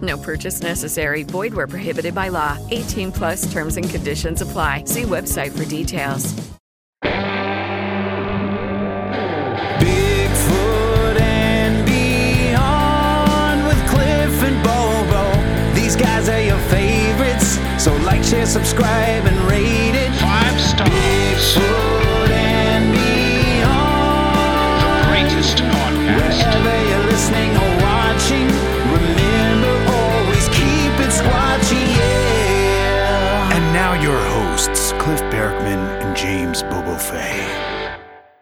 No purchase necessary. Void where prohibited by law. 18 plus terms and conditions apply. See website for details. Bigfoot and beyond with Cliff and Bobo. These guys are your favorites, so like, share, subscribe, and rate Fay.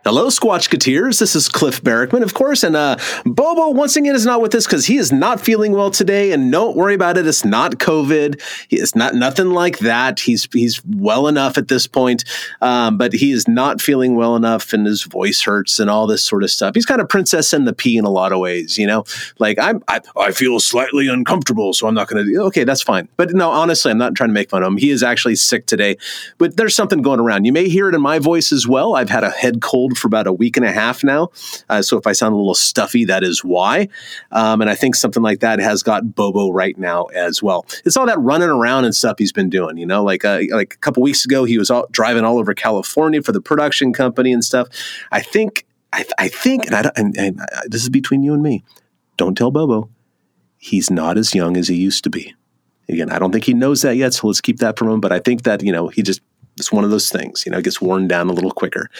Hello, Squatchketeers. This is Cliff Barackman, of course, and uh, Bobo once again is not with us because he is not feeling well today. And don't worry about it; it's not COVID. It's not nothing like that. He's he's well enough at this point, um, but he is not feeling well enough, and his voice hurts and all this sort of stuff. He's kind of Princess and the Pea in a lot of ways, you know. Like I'm, I, I feel slightly uncomfortable, so I'm not going to. Okay, that's fine. But no, honestly, I'm not trying to make fun of him. He is actually sick today, but there's something going around. You may hear it in my voice as well. I've had a head cold for about a week and a half now. Uh, so if I sound a little stuffy, that is why. Um, and I think something like that has got Bobo right now as well. It's all that running around and stuff he's been doing. You know, like uh, like a couple weeks ago, he was all, driving all over California for the production company and stuff. I think I, I think, and, I, and, and uh, this is between you and me. Don't tell Bobo. He's not as young as he used to be. Again, I don't think he knows that yet, so let's keep that from him. But I think that you know he just it's one of those things, you know, it gets worn down a little quicker.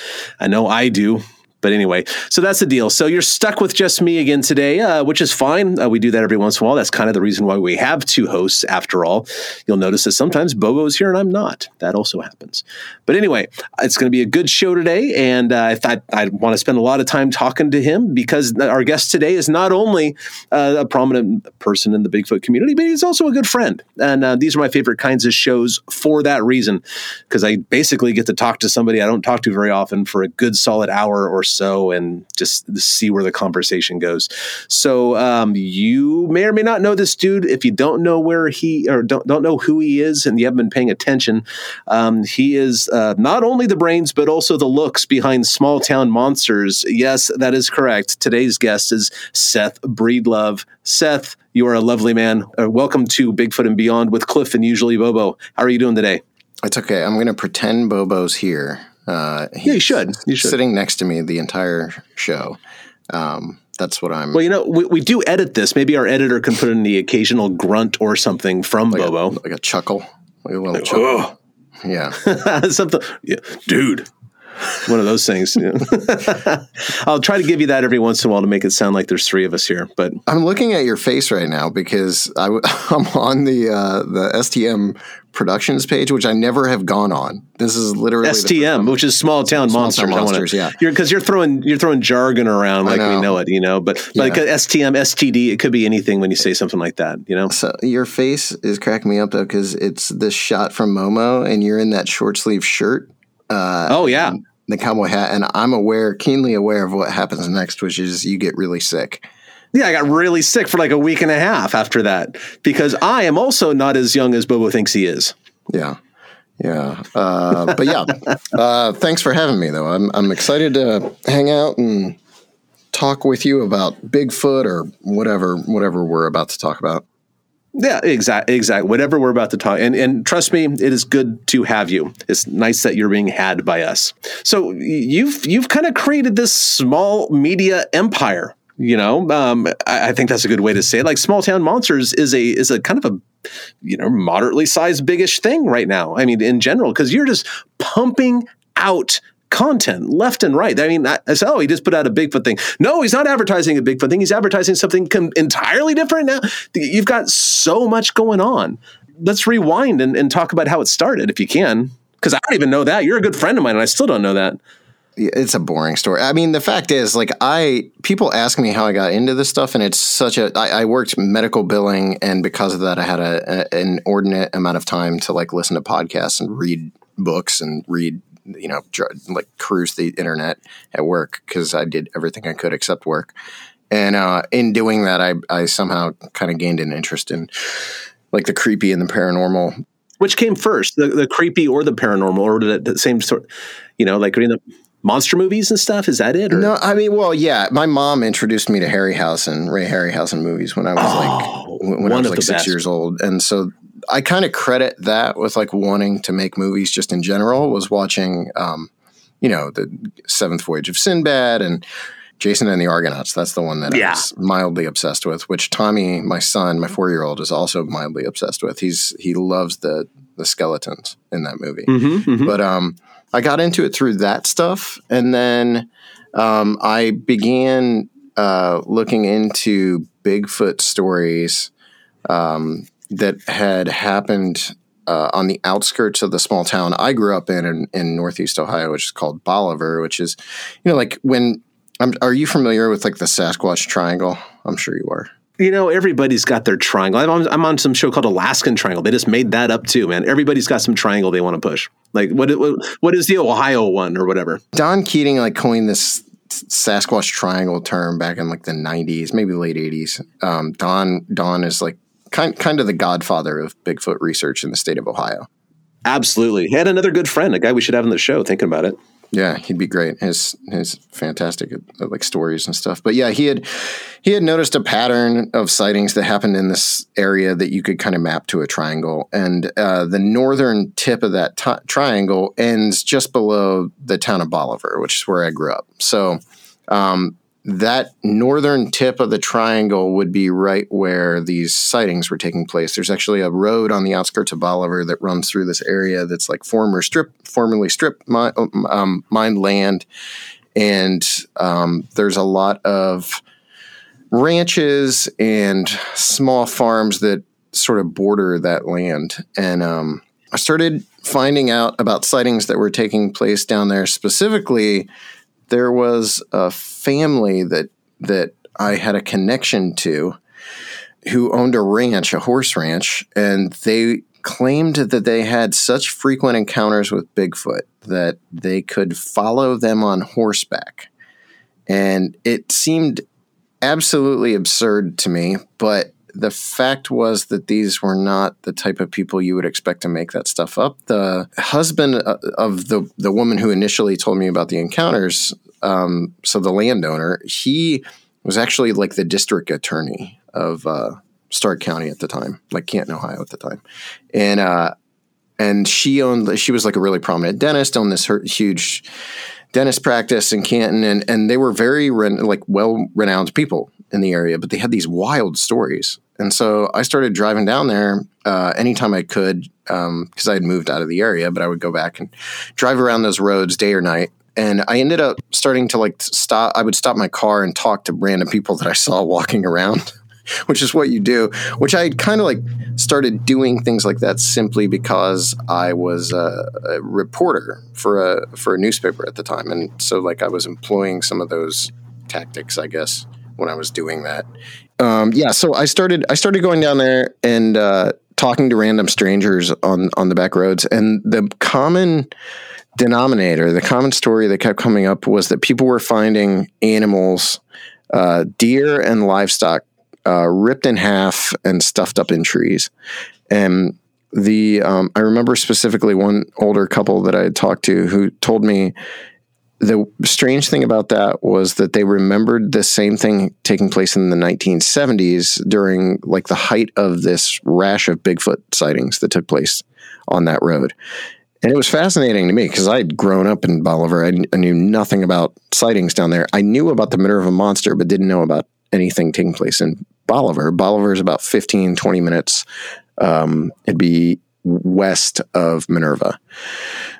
I know I do. But anyway, so that's the deal. So you're stuck with just me again today, uh, which is fine. Uh, we do that every once in a while. That's kind of the reason why we have two hosts after all. You'll notice that sometimes Bobo's here and I'm not. That also happens. But anyway, it's going to be a good show today. And uh, I thought I'd want to spend a lot of time talking to him because our guest today is not only uh, a prominent person in the Bigfoot community, but he's also a good friend. And uh, these are my favorite kinds of shows for that reason, because I basically get to talk to somebody I don't talk to very often for a good solid hour or so and just see where the conversation goes. So um, you may or may not know this dude. If you don't know where he or don't, don't know who he is and you haven't been paying attention, um, he is uh, not only the brains, but also the looks behind Small Town Monsters. Yes, that is correct. Today's guest is Seth Breedlove. Seth, you are a lovely man. Uh, welcome to Bigfoot and Beyond with Cliff and usually Bobo. How are you doing today? It's okay. I'm going to pretend Bobo's here. Uh, Yeah, you should. You should. Sitting next to me the entire show. Um, that's what I'm. Well, you know, we, we do edit this. Maybe our editor can put in the occasional grunt or something from like Bobo. A, like a chuckle. Like a little chuckle. Yeah. something, yeah, dude. One of those things. you know. I'll try to give you that every once in a while to make it sound like there's three of us here. But I'm looking at your face right now because I, am on the uh, the STM productions page, which I never have gone on. This is literally STM, which is Small Town Small Monsters. Town I wanna- Monsters, yeah. you're because you're throwing you're throwing jargon around like we know. know it, you know. But like Yeah. uh, STM, STD, it could be anything when you say something like that, you know. So your face is cracking me up though because it's this shot from Momo, and you're in that short sleeve shirt, oh yeah, the cowboy hat, and I'm aware, keenly aware of what happens next, which is you get really sick. yeah. I got really sick for like a week and a half after that because I am also not as young as Bobo thinks he is. Yeah. Yeah. Uh, but yeah, uh, thanks for having me, though. I'm, I'm excited to hang out and talk with you about Bigfoot or whatever, whatever we're about to talk about. Yeah, exactly. Exactly. Whatever we're about to talk, and and trust me, it is good to have you. It's nice that you're being had by us. So you've you've kind of created this small media empire. You know, um, I, I think that's a good way to say it. Like Small Town Monsters is a is a kind of a you know moderately sized biggish thing right now. I mean, in general, because you're just pumping out content left and right. I mean, I, I said, oh, he just put out a Bigfoot thing. No, he's not advertising a Bigfoot thing. He's advertising something com- entirely different now. You've got so much going on. Let's rewind and, and talk about how it started, if you can. Because I don't even know that. You're a good friend of mine, and I still don't know that. It's a boring story. I mean, the fact is, like, I people ask me how I got into this stuff, and it's such a. I, I worked medical billing, and because of that, I had a, a, an inordinate amount of time to like listen to podcasts and read books and read you know, like cruise the internet at work because I did everything I could except work. And uh, in doing that, I, I somehow kind of gained an interest in like the creepy and the paranormal. Which came first, the, the creepy or the paranormal, or the, the same sort? You know, like reading the monster movies and stuff. Is that it? Or? No, I mean, well, yeah. My mom introduced me to Harryhausen, Ray Harryhausen movies when I was oh, like when I was like six best. years old, and so I kind of credit that with like wanting to make movies just in general. Was watching, um, you know, the Seventh Voyage of Sinbad and Jason and the Argonauts. That's the one that yeah. I was mildly obsessed with. Which Tommy, my son, my four year old, is also mildly obsessed with. He's he loves the the skeletons in that movie. Mm-hmm, mm-hmm. But um, I got into it through that stuff, and then um, I began uh, looking into Bigfoot stories. Um, that had happened uh, on the outskirts of the small town I grew up in, in, in Northeast Ohio, which is called Bolivar, which is, you know, like when. I'm, are you familiar with like the Sasquatch Triangle? I'm sure you are. You know, everybody's got their triangle. I'm on, I'm on, some show called Alaskan Triangle. They just made that up too, man. Everybody's got some triangle they want to push. Like, what, what, what is the Ohio one or whatever? Don Keating like coined this Sasquatch Triangle term back in like the 90s, maybe late 80s. Um, Don Don is like kind kind of the godfather of Bigfoot research in the state of Ohio. Absolutely, he had another good friend, a guy we should have on the show. Thinking about it, yeah, he'd be great. His his fantastic uh, like stories and stuff. But yeah, he had he had noticed a pattern of sightings that happened in this area that you could kind of map to a triangle, and uh, the northern tip of that t- triangle ends just below the town of Bolivar, which is where I grew up. So. Um, that northern tip of the triangle would be right where these sightings were taking place. There's actually a road on the outskirts of Bolivar that runs through this area that's like former strip, formerly strip um, mined land, and um, there's a lot of ranches and small farms that sort of border that land. And um, I started finding out about sightings that were taking place down there, specifically there was a family that that I had a connection to who owned a ranch, a horse ranch, and they claimed that they had such frequent encounters with Bigfoot that they could follow them on horseback. And it seemed absolutely absurd to me, but the fact was that these were not the type of people you would expect to make that stuff up. The husband uh, of the the woman who initially told me about the encounters, um, so the landowner, he was actually like the district attorney of uh, Stark County at the time, like Canton, Ohio at the time, and uh, and she owned. She was like a really prominent dentist, owned this huge dentist practice in Canton, and and they were very like well renowned people in the area, but they had these wild stories. And so I started driving down there uh, anytime I could because um, I had moved out of the area, but I would go back and drive around those roads day or night. And I ended up starting to like stop. I would stop my car and talk to random people that I saw walking around, which is what you do. Which I kind of like started doing things like that simply because I was a, a reporter for a for a newspaper at the time, and so like I was employing some of those tactics, I guess when I was doing that. Um, yeah, so I started I started going down there and uh, talking to random strangers on on the back roads, and the common denominator, the common story that kept coming up was that people were finding animals, uh, deer and livestock, uh, ripped in half and stuffed up in trees, and the um, I remember specifically one older couple that I had talked to who told me the strange thing about that was that they remembered the same thing taking place in the 1970s during like the height of this rash of Bigfoot sightings that took place on that road. And it was fascinating to me because I'd grown up in Bolivar. I, I, knew nothing about sightings down there. I knew about the Minerva monster, but didn't know about anything taking place in Bolivar. Bolivar is about 15, 20 minutes. Um, it'd be west of Minerva.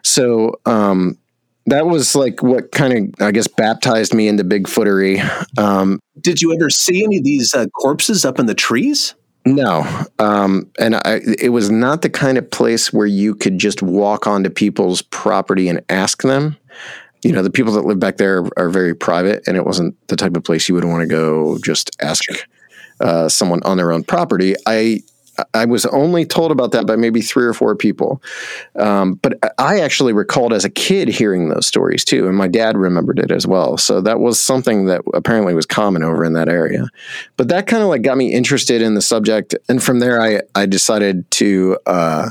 So, um, that was like what kind of I guess baptized me into Bigfootery. Um, Did you ever see any of these uh, corpses up in the trees? No, um, and I, it was not the kind of place where you could just walk onto people's property and ask them. You know, the people that live back there are very private, and it wasn't the type of place you would want to go just ask uh, someone on their own property. I I was only told about that by maybe three or four people. Um, but I actually recalled as a kid hearing those stories too, and my dad remembered it as well. So that was something that apparently was common over in that area. But that kind of like got me interested in the subject, and from there I I decided to. Uh,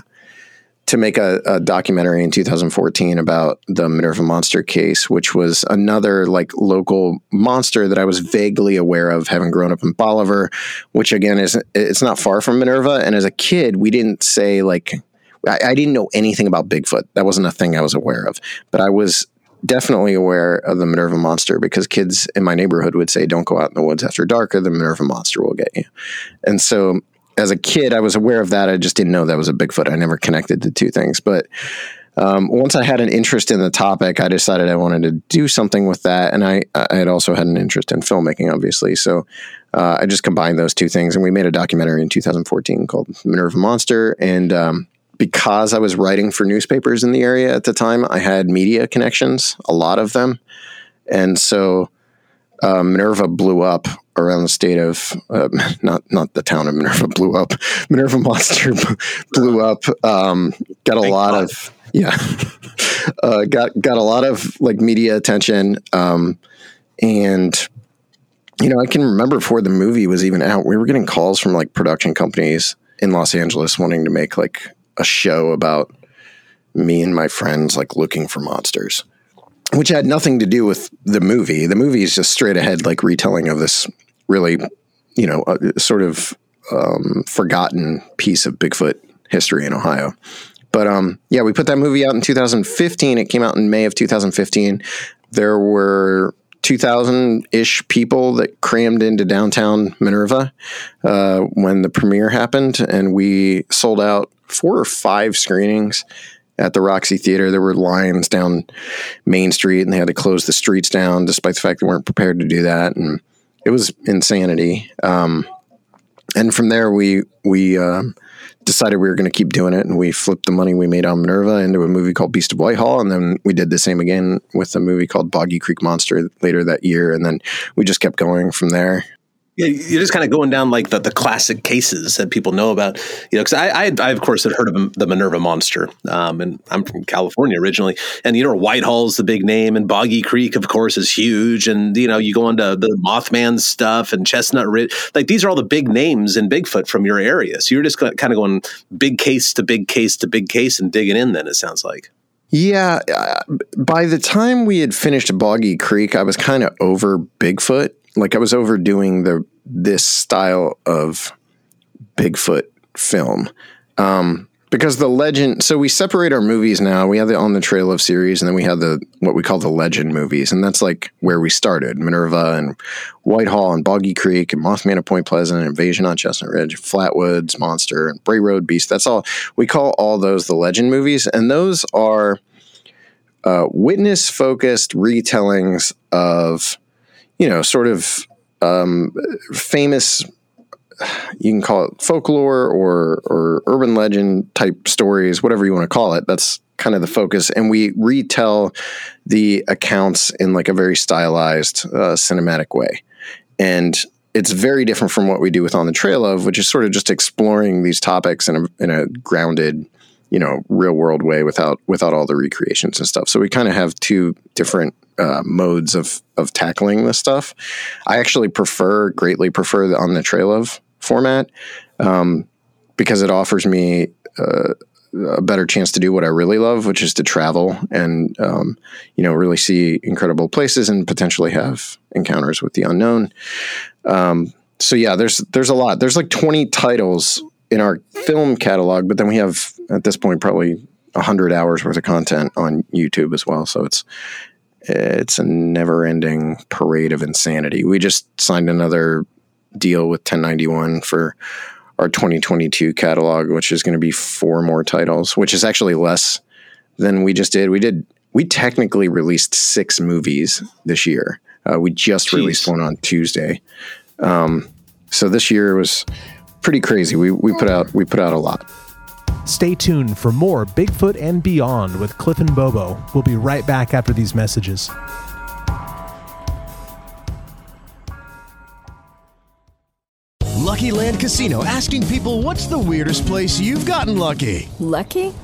to make a, a, documentary in 2014 about the Minerva monster case, which was another like local monster that I was vaguely aware of having grown up in Bolivar, which again is it's not far from Minerva. And as a kid, we didn't say like I, I didn't know anything about Bigfoot. That wasn't a thing I was aware of, but I was definitely aware of the Minerva monster because kids in my neighborhood would say, "Don't go out in the woods after dark, or the Minerva monster will get you." And so as a kid, I was aware of that. I just didn't know that was a Bigfoot. I never connected the two things. But um, once I had an interest in the topic, I decided I wanted to do something with that. And I, I had also had an interest in filmmaking, obviously. So uh, I just combined those two things. And we made a documentary in 2014 called Minerva Monster. And um, because I was writing for newspapers in the area at the time, I had media connections, a lot of them. And so uh, Minerva blew up around the state of uh, not not the town of Minerva blew up. Minerva Monster blew up. Um, got a Thank lot God. of yeah, uh, got got a lot of like media attention, um, and you know I can remember before the movie was even out, we were getting calls from like production companies in Los Angeles wanting to make like a show about me and my friends like looking for monsters which had nothing to do with the movie. The movie is just straight ahead, like retelling of this really, you know, a, sort of um, forgotten piece of Bigfoot history in Ohio. But um, yeah, we put that movie out in 2015. It came out in May of 2015. There were 2,000 ish people that crammed into downtown Minerva uh, when the premiere happened, and we sold out four or five screenings at the Roxy Theater. There were lines down Main Street, and they had to close the streets down, despite the fact they weren't prepared to do that. And it was insanity. Um, and from there, we we uh, decided we were going to keep doing it, and we flipped the money we made on Minerva into a movie called Beast of Whitehall, and then we did the same again with a movie called Boggy Creek Monster later that year, and then we just kept going from there. You're just kind of going down like the, the classic cases that people know about, you know. Because I, I, I, of course, had heard of the Minerva monster, um, and I'm from California originally, and you know, Whitehall's the big name, and Boggy Creek, of course, is huge, and you know, you go into the Mothman stuff and Chestnut Ridge, like these are all the big names in Bigfoot from your area. So you're just kind of going big case to big case to big case and digging in. Then it sounds like. Yeah, uh, by the time we had finished Boggy Creek, I was kind of over Bigfoot like I was overdoing the this style of Bigfoot film. Um, because the legend so we separate our movies now. We have the on the trail of series and then we have the what we call the legend movies and that's like where we started. Minerva and whitehall and boggy creek and mothman at point pleasant invasion on chestnut ridge flatwoods monster and bray road beast. That's all we call all those the legend movies and those are uh, witness focused retellings of you know, sort of um, famous. You can call it folklore or or urban legend type stories, whatever you want to call it. That's kind of the focus, and we retell the accounts in like a very stylized, uh, cinematic way, and it's very different from what we do with on the trail of, which is sort of just exploring these topics in a in a grounded, you know, real world way without without all the recreations and stuff. So we kind of have two different uh, modes of of tackling this stuff. I actually prefer greatly prefer the on the trail of format um, because it offers me uh, a better chance to do what I really love, which is to travel and um, you know really see incredible places and potentially have encounters with the unknown. Um, so yeah, there's there's a lot. There's like 20 titles in our film catalog, but then we have at this point probably 100 hours worth of content on YouTube as well. So it's it's a never ending parade of insanity. We just signed another deal with 1091 for our 2022 catalog, which is going to be four more titles, which is actually less than we just did. We did we technically released six movies this year. Uh, we just Jeez. released one on Tuesday. Um, so this year was pretty crazy. We we put out we put out a lot. Stay tuned for more Bigfoot and Beyond with Cliff and Bobo. We'll be right back after these messages. Lucky Land Casino asking people what's the weirdest place you've gotten lucky? Lucky?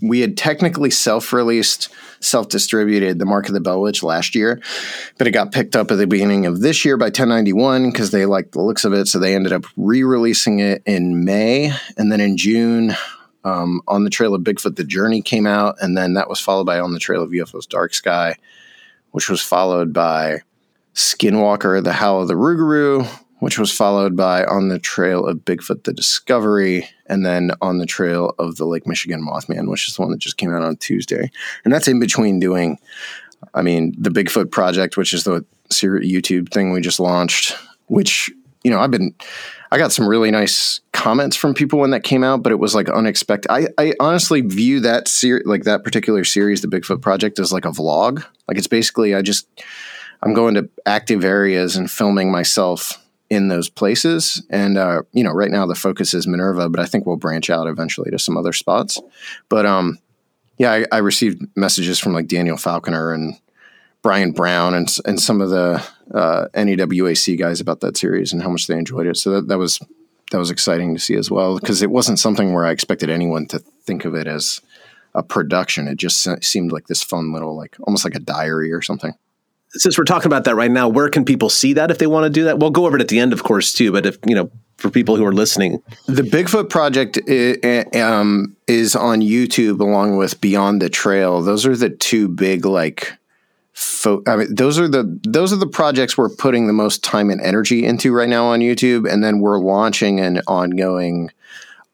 We had technically self-released, self-distributed the Mark of the Bell Witch last year, but it got picked up at the beginning of this year by 1091 because they liked the looks of it. So they ended up re-releasing it in May, and then in June, um, on the Trail of Bigfoot, the Journey came out, and then that was followed by On the Trail of UFOs, Dark Sky, which was followed by Skinwalker, The Howl of the Rougarou, which was followed by On the Trail of Bigfoot, The Discovery, and then On the Trail of the Lake Michigan Mothman, which is the one that just came out on Tuesday. And that's in between doing, I mean, the Bigfoot Project, which is the YouTube thing we just launched, which, you know, I've been, I got some really nice comments from people when that came out, but it was like unexpected. I, I honestly view that series, like that particular series, the Bigfoot Project, as like a vlog. Like it's basically, I just, I'm going to active areas and filming myself in those places. And uh, you know, right now the focus is Minerva, but I think we'll branch out eventually to some other spots. But um, yeah, I, I received messages from like Daniel Falconer and Brian Brown and and some of the uh, NAWAC guys about that series and how much they enjoyed it. So that, that was that was exciting to see as well because it wasn't something where I expected anyone to think of it as a production. It just se- seemed like this fun little like almost like a diary or something. Since we're talking about that right now, where can people see that if they want to do that? We'll go over it at the end, of course, too. But if you know, for people who are listening, The Bigfoot Project i- i- um, is on YouTube along with Beyond the Trail. Those are the two big like. Fo- I mean, those are the those are the projects we're putting the most time and energy into right now on YouTube, and then we're launching an ongoing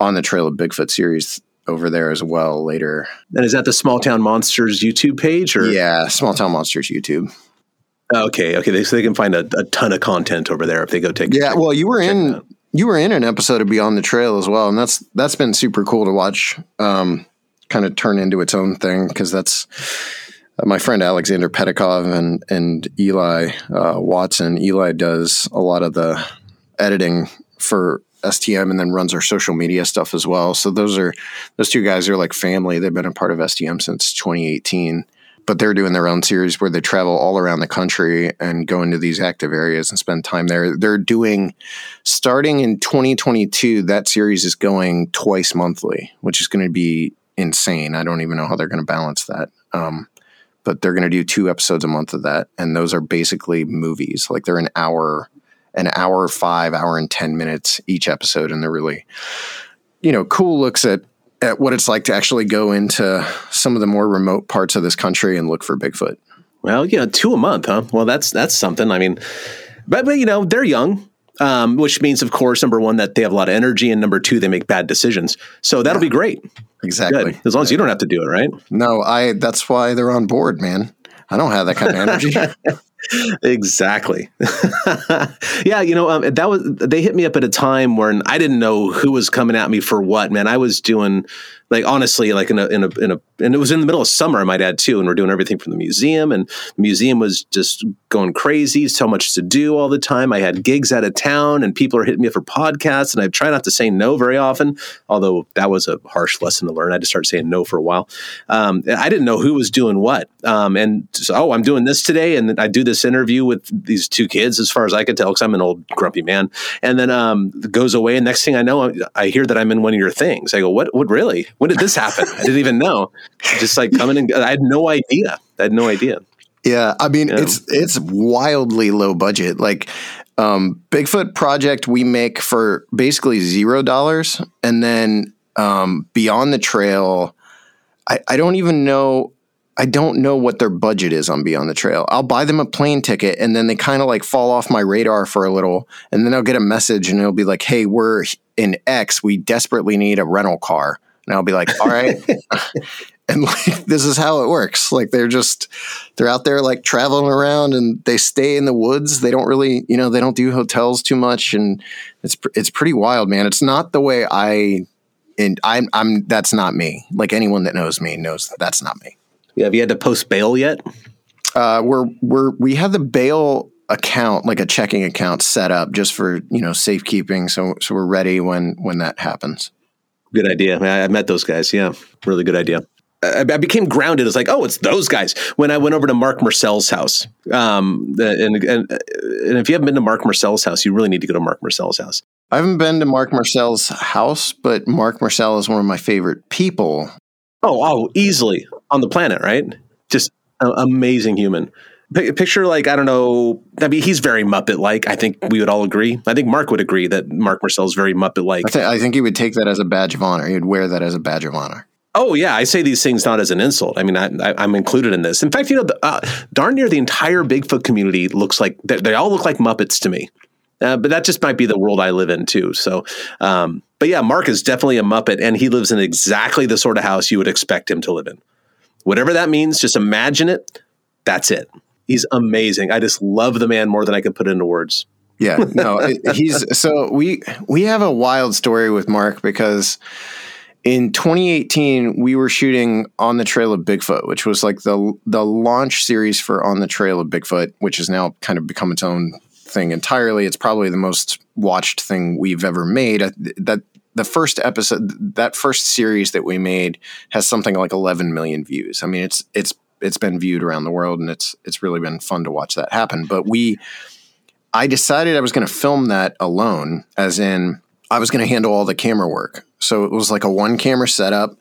on the Trail of Bigfoot series over there as well later. and is that the Small Town Monsters YouTube page? Or Yeah, Small Town Monsters YouTube. Okay, okay, they, so they can find a, a ton of content over there if they go take. Yeah, check- well, you were in you were in an episode of Beyond the Trail as well, and that's that's been super cool to watch. Um, kind of turn into its own thing because that's uh, my friend Alexander Pedikov and and Eli uh, Watson. Eli does a lot of the editing for STM and then runs our social media stuff as well. So those are those two guys are like family. They've been a part of STM since 2018 but they're doing their own series where they travel all around the country and go into these active areas and spend time there. They're doing starting in 2022. That series is going twice monthly, which is going to be insane. I don't even know how they're going to balance that. Um, but they're going to do two episodes a month of that, and those are basically movies. Like they're an hour, an hour five, hour and ten minutes each episode, and they're really, you know, cool looks at at what it's like to actually go into some of the more remote parts of this country and look for Bigfoot. Well, yeah, two a month, huh? Well, that's that's something. I mean, but, but you know, they're young, um, which means, of course, number one, that they have a lot of energy, and number two, they make bad decisions. So that'll be great. Exactly. Good. As long as you don't have to do it, right? No, I. That's why they're on board, man. I don't have that kind of energy. exactly. yeah, you know, um, that was they hit me up at a time when I didn't know who was coming at me for what. Man, I was doing like honestly, like in a in a in a and it was in the middle of summer, I might add too, and we're doing everything from the museum, and the museum was just going crazy, so much to do all the time. I had gigs out of town, and people are hitting me up for podcasts, and I try not to say no very often, although that was a harsh lesson to learn. I just started saying no for a while. Um, I didn't know who was doing what, um, and so, oh, I'm doing this today, and I do this interview with these two kids, as far as I could tell, because I'm an old grumpy man, and then um, goes away, and next thing I know, I hear that I'm in one of your things. I go, what? What really? When did this happen? I didn't even know. Just like coming and I had no idea. I had no idea. Yeah, I mean Yeah. it's it's wildly low budget. Like um, Bigfoot project we make for basically zero dollars, and then um, Beyond the Trail, I, I don't even know. I don't know what their budget is on Beyond the Trail. I'll buy them a plane ticket, and then they kind of like fall off my radar for a little, and then I'll get a message, and it'll be like, "Hey, we're in X. We desperately need a rental car." And I'll be like, "All right." and like this is how it works. Like they're just they're out there like traveling around and they stay in the woods. They don't really you know they don't do hotels too much. And it's it's pretty wild man. It's not the way i and i'm i'm that's not me. Like anyone that knows me knows that that's not me. Yeah, have you had to post bail yet? uh we're we're we have the bail account like a checking account set up just for you know safekeeping. So so we're ready when when that happens Good idea. I, I met those guys. Yeah, really good idea. I, I became grounded. It's like, oh, it's those guys. When I went over to Marc Myrsell's house, um, and, and and if you haven't been to Marc Myrsell's house, you really need to go to Marc Myrsell's house. i haven't been to marc myrsell's house but marc myrsell is one of my favorite people Oh, oh, easily on the planet, right? Just amazing human. Pi- Picture like I don't know. I mean, he's very Muppet like. I think we would all agree. I think Mark would agree that Marc Myrsell is very Muppet like. I, th- I think he would take that as a badge of honor. He would wear that as a badge of honor. Oh yeah, I say these things not as an insult. I mean, I, I, I'm included in this. In fact, you know, the, uh, darn near the entire Bigfoot community looks like they, they all look like Muppets to me. Uh, but that just might be the world I live in too. So, um, but yeah, Mark is definitely a Muppet, and he lives in exactly the sort of house you would expect him to live in. Whatever that means, just imagine it. That's it. He's amazing. I just love the man more than I could put into words. Yeah, no, it- he's so we we have a wild story with Mark because in 2018 we were shooting on the trail of Bigfoot, which was like the the launch series for on the trail of Bigfoot, which has now kind of become its own thing entirely. It's probably the most watched thing we've ever made. That the first episode, that first series that we made, has something like 11 million views. I mean, it's it's it's been viewed around the world, and it's it's really been fun to watch that happen. But we I decided I was going to film that alone, as in I was going to handle all the camera work. So it was like a one camera setup,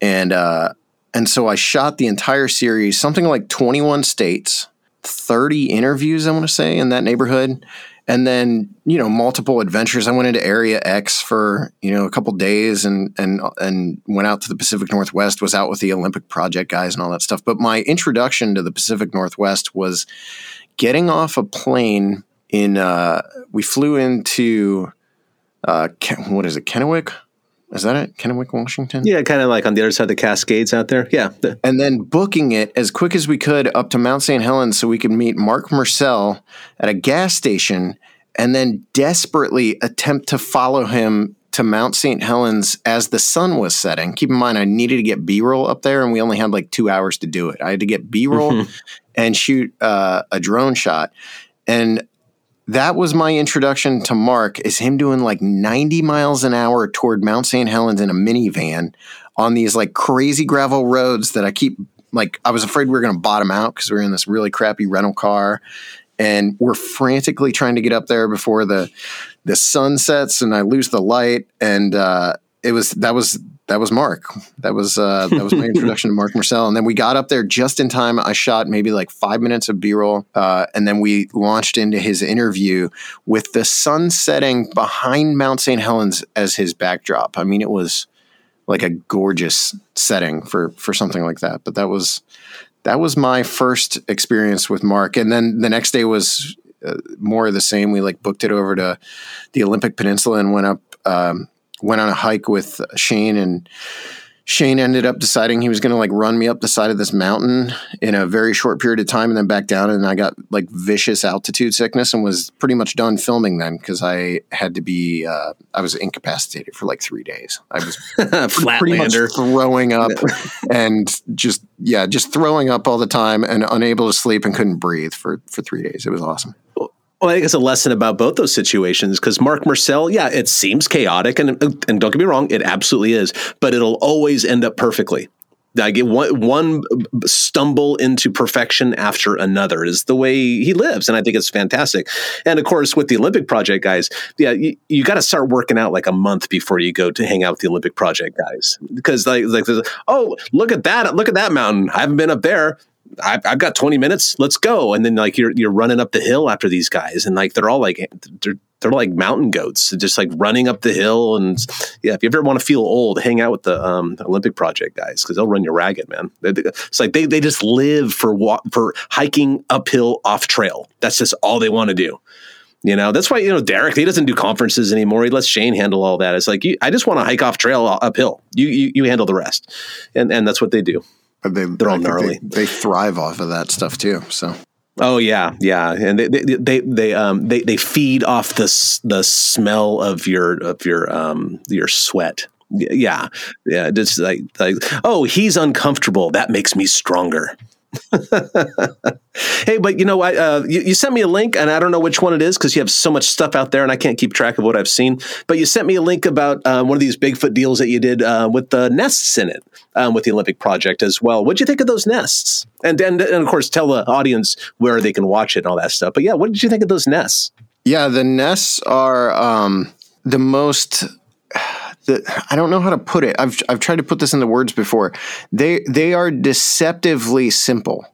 and uh, and so I shot the entire series, something like twenty one states, thirty interviews, I want to say, in that neighborhood, and then you know multiple adventures. I went into Area X for you know a couple days, and and and went out to the Pacific Northwest. Was out with the Olympic Project guys and all that stuff. But my introduction to the Pacific Northwest was getting off a plane in uh, we flew into uh, what is it kennewick is that it? Kennewick washington? Yeah, kind of like on the other side of the Cascades out there. Yeah, and then booking it as quick as we could up to mount st helens so we could meet marc myrsell at a gas station and then desperately attempt to follow him to mount st helens as the sun was setting. Keep in mind i needed to get b-roll up there and we only had like two hours to do it. I had to get b-roll and shoot uh, a drone shot. And that was my introduction to Mark is him doing like 90 miles an hour toward Mount St. Helens in a minivan on these like crazy gravel roads that I keep like I was afraid we were going to bottom out because we were in this really crappy rental car and we're frantically trying to get up there before the the sun sets and I lose the light and uh it was that was that was Mark. That was uh, that was my introduction to Marc Myrsell, and then we got up there just in time. I shot maybe like five minutes of B roll, uh, and then we launched into his interview with the sun setting behind Mount St. Helens as his backdrop. I mean, it was like a gorgeous setting for for something like that. But that was that was my first experience with Mark, and then the next day was uh, more of the same. We like booked it over to the Olympic Peninsula and went up. Um, went on a hike with Shane and Shane ended up deciding he was going to like run me up the side of this mountain in a very short period of time and then back down. And I got like vicious altitude sickness and was pretty much done filming then because I had to be, uh, I was incapacitated for like three days. I was pretty much throwing up and just, yeah, just throwing up all the time and unable to sleep and couldn't breathe for, for three days. It was awesome. Well, I think it's a lesson about both those situations because Marc Myrsell, yeah, it seems chaotic, and and don't get me wrong, it absolutely is, but it'll always end up perfectly. I it, one, one stumble into perfection after another is the way he lives, and I think it's fantastic. And of course, with the Olympic Project guys, yeah, you, you got to start working out like a month before you go to hang out with the Olympic Project guys because like like oh look at that look at that mountain I haven't been up there I've, I've got 20 minutes. Let's go. And then like you're you're running up the hill after these guys, and like they're all like they're they're like mountain goats, just like running up the hill. And yeah, if you ever want to feel old, hang out with the um, Olympic Project guys because they'll run you ragged, man. It's like they they just live for wa- for hiking uphill off trail. That's just all they want to do. You know, that's why, you know, Derek, he doesn't do conferences anymore. He lets Shane handle all that. It's like, you, I just want to hike off trail uphill. You, you, you handle the rest. And, and that's what they do. But they, They're all gnarly. They, they thrive off of that stuff too. So Oh yeah, yeah, and they they they they um they, they feed off the the smell of your of your um your sweat. Yeah, yeah, just like like oh he's uncomfortable. That makes me stronger. hey, but you know what? Uh, you, you sent me a link, and I don't know which one it is because you have so much stuff out there, and I can't keep track of what I've seen. But you sent me a link about uh, one of these Bigfoot deals that you did uh, with the nests in it, um, with the Olympic Project as well. What'd you think of those nests? And, and and of course, tell the audience where they can watch it and all that stuff. But yeah, what did you think of those nests? Yeah, the nests are um, the most. The, I don't know how to put it. I've I've tried to put this into words before. They they are deceptively simple,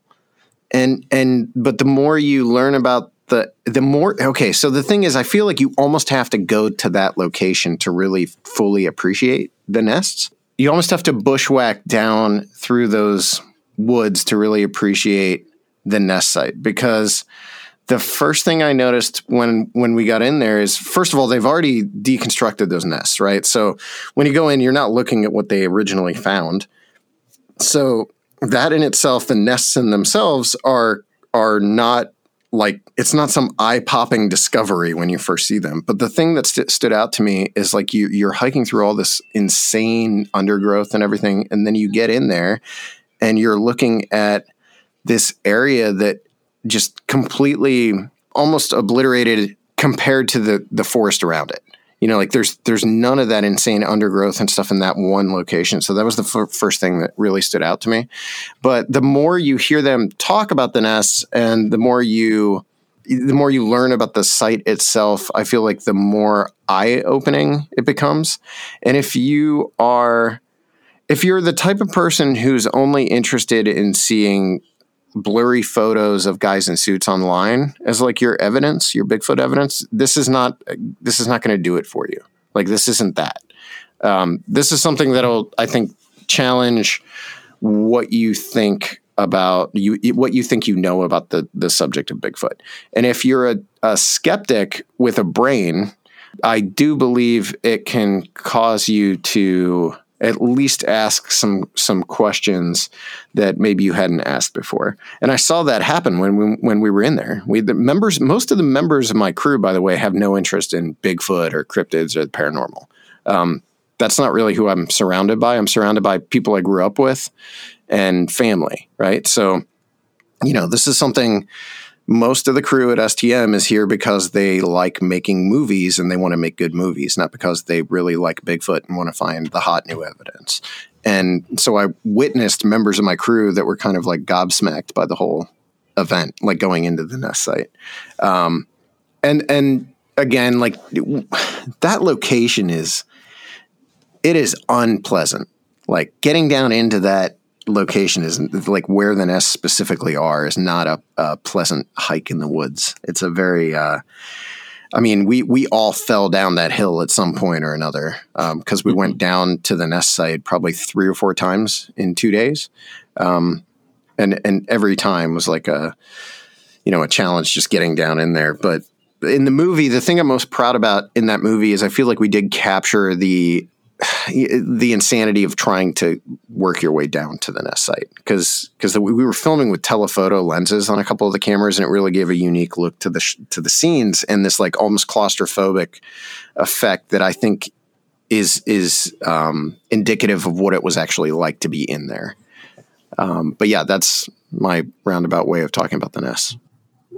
and and but the more you learn about the the more okay. So the thing is, I feel like you almost have to go to that location to really fully appreciate the nests. You almost have to bushwhack down through those woods to really appreciate the nest site because the first thing I noticed when when we got in there is first of all they've already deconstructed those nests, right? So when you go in, you're not looking at what they originally found. So that in itself, the nests in themselves are are not like it's not some eye popping discovery when you first see them. But the thing that st- stood out to me is like you you're hiking through all this insane undergrowth and everything, and then you get in there and you're looking at this area that just completely almost obliterated compared to the the forest around it. You know, like there's there's none of that insane undergrowth and stuff in that one location. So that was the f- first thing that really stood out to me. But the more you hear them talk about the nests, and the more you the more you learn about the site itself, I feel like the more eye opening it becomes. And if you are if you're the type of person who's only interested in seeing blurry photos of guys in suits online as like your evidence, your Bigfoot evidence, this is not this is not going to do it for you. Like this isn't that. Um, this is something that'll I think challenge what you think about you what you think you know about the the subject of Bigfoot. And if you're a, a skeptic with a brain, I do believe it can cause you to at least ask some some questions that maybe you hadn't asked before. And I saw that happen when we when we were in there. We the members most of the members of my crew, by the way, have no interest in Bigfoot or cryptids or the paranormal. Um, that's not really who I'm surrounded by. I'm surrounded by people I grew up with and family, right? So, you know, this is something most of the crew at STM is here because they like making movies and they want to make good movies, not because they really like Bigfoot and want to find the hot new evidence. And so I witnessed members of my crew that were kind of like gobsmacked by the whole event, like going into the nest site. Um, and and again, like that location is it is unpleasant. Like getting down into that location is like where the nests specifically are is not a, a pleasant hike in the woods. It's a very, uh, I mean, we we all fell down that hill at some point or another because we went down to the nest site probably three or four times in two days, um, and and every time was like a, you know, a challenge just getting down in there. But in the movie, the thing I'm most proud about in that movie is I feel like we did capture the the insanity of trying to work your way down to the nest site because because we were filming with telephoto lenses on a couple of the cameras and it really gave a unique look to the sh- to the scenes and this like almost claustrophobic effect that I think is is um, indicative of what it was actually like to be in there. Um, but yeah, that's my roundabout way of talking about the nest.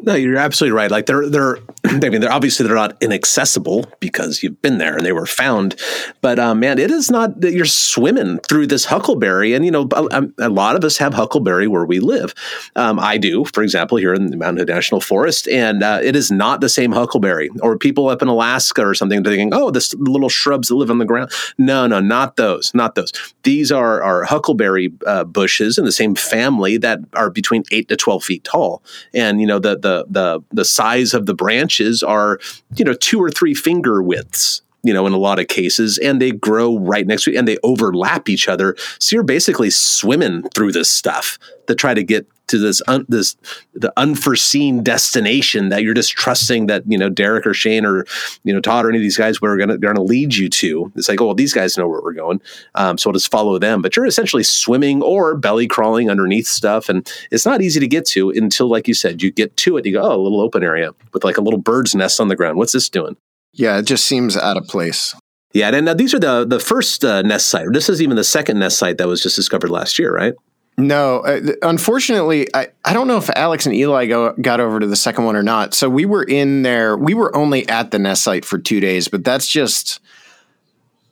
No, you're absolutely right. Like they're they're I mean they're obviously they're not inaccessible because you've been there and they were found. But um, man, it is not that you're swimming through this huckleberry, and you know a, a lot of us have huckleberry where we live. Um, I do, for example, here in the Mountain Hood National Forest, and uh, it is not the same huckleberry. Or people up in Alaska or something thinking, oh, this little shrubs that live on the ground. No, no, not those, not those. These are are huckleberry uh, bushes in the same family that are between eight to twelve feet tall, and you know the the the the size of the branches are you know two or three finger widths you know, in a lot of cases, and they grow right next to and they overlap each other. So you're basically swimming through this stuff to try to get to this un, this the unforeseen destination that you're just trusting that you know Derek or Shane or you know Todd or any of these guys were gonna gonna lead you to. It's like oh well these guys know where we're going, um, so I'll just follow them. But you're essentially swimming or belly crawling underneath stuff, and it's not easy to get to until like you said you get to it. You go oh a little open area with like a little bird's nest on the ground. What's this doing? Yeah, it just seems out of place. Yeah, and now these are the the first uh, nest site. This is even the second nest site that was just discovered last year, right? No, uh, unfortunately, I, I don't know if Alex and Eli go, got over to the second one or not. So we were in there. We were only at the nest site for two days, but that's just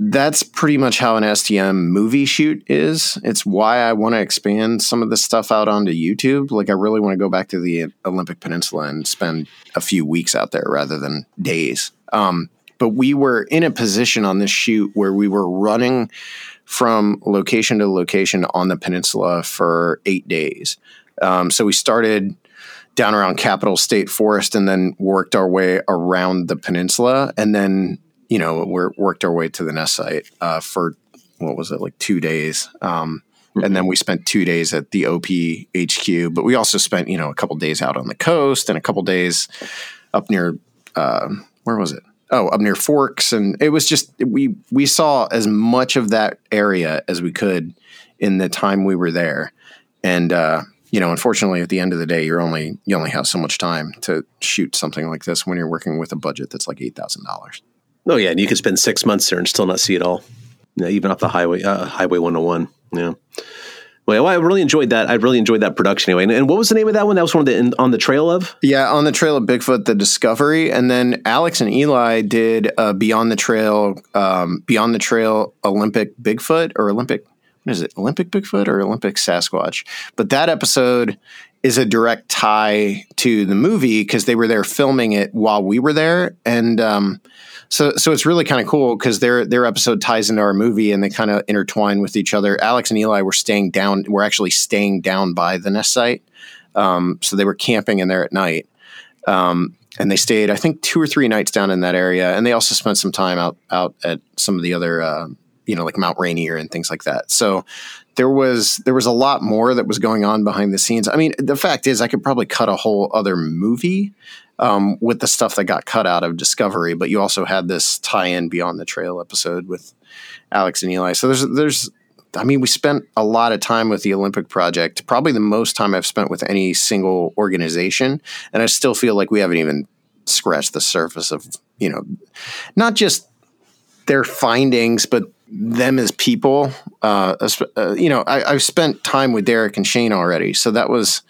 that's pretty much how an STM movie shoot is. It's why I want to expand some of the stuff out onto YouTube. Like I really want to go back to the Olympic Peninsula and spend a few weeks out there rather than days. Um, but we were in a position on this shoot where we were running from location to location on the peninsula for eight days. Um, so we started down around Capitol State Forest and then worked our way around the peninsula. And then, you know, we worked our way to the nest site uh, for what was it, like two days. Um, mm-hmm. And then we spent two days at the OP HQ, but we also spent, you know, a couple days out on the coast and a couple days up near, uh, where was it? Oh up near Forks, and it was just we we saw as much of that area as we could in the time we were there, and uh, you know, unfortunately, at the end of the day, you're only you only have so much time to shoot something like this when you're working with a budget that's like eight thousand dollars. Oh yeah, and you could spend six months there and still not see it all. Yeah, even off the highway, uh, Highway 101. Yeah. Well, I really enjoyed that. I really enjoyed that production anyway. And, and, what was the name of that one? That was one of the in, on the trail of. Yeah, on the trail of Bigfoot, the Discovery, and then Alex and Eli did uh, Beyond the Trail, um, Beyond the Trail Olympic Bigfoot or Olympic. What is it? Olympic Bigfoot or Olympic Sasquatch? But that episode is a direct tie to the movie because they were there filming it while we were there, and um, so so it's really kind of cool because their their episode ties into our movie and they kind of intertwine with each other. Alex and Eli were staying down. Were actually staying down by the nest site, um, so they were camping in there at night. Um, and they stayed, I think, two or three nights down in that area, and they also spent some time out out at some of the other, uh, you know, like Mount Rainier and things like that. So there was there was a lot more that was going on behind the scenes. I mean, the fact is, I could probably cut a whole other movie um, with the stuff that got cut out of Discovery, but you also had this tie-in Beyond the Trail episode with Alex and Eli. So there's there's I mean, we spent a lot of time with the Olympic project, probably the most time I've spent with any single organization, and I still feel like we haven't even scratched the surface of you know not just their findings, but them as people. Uh, uh, you know, I, have spent time with Derek and Shane already, so that was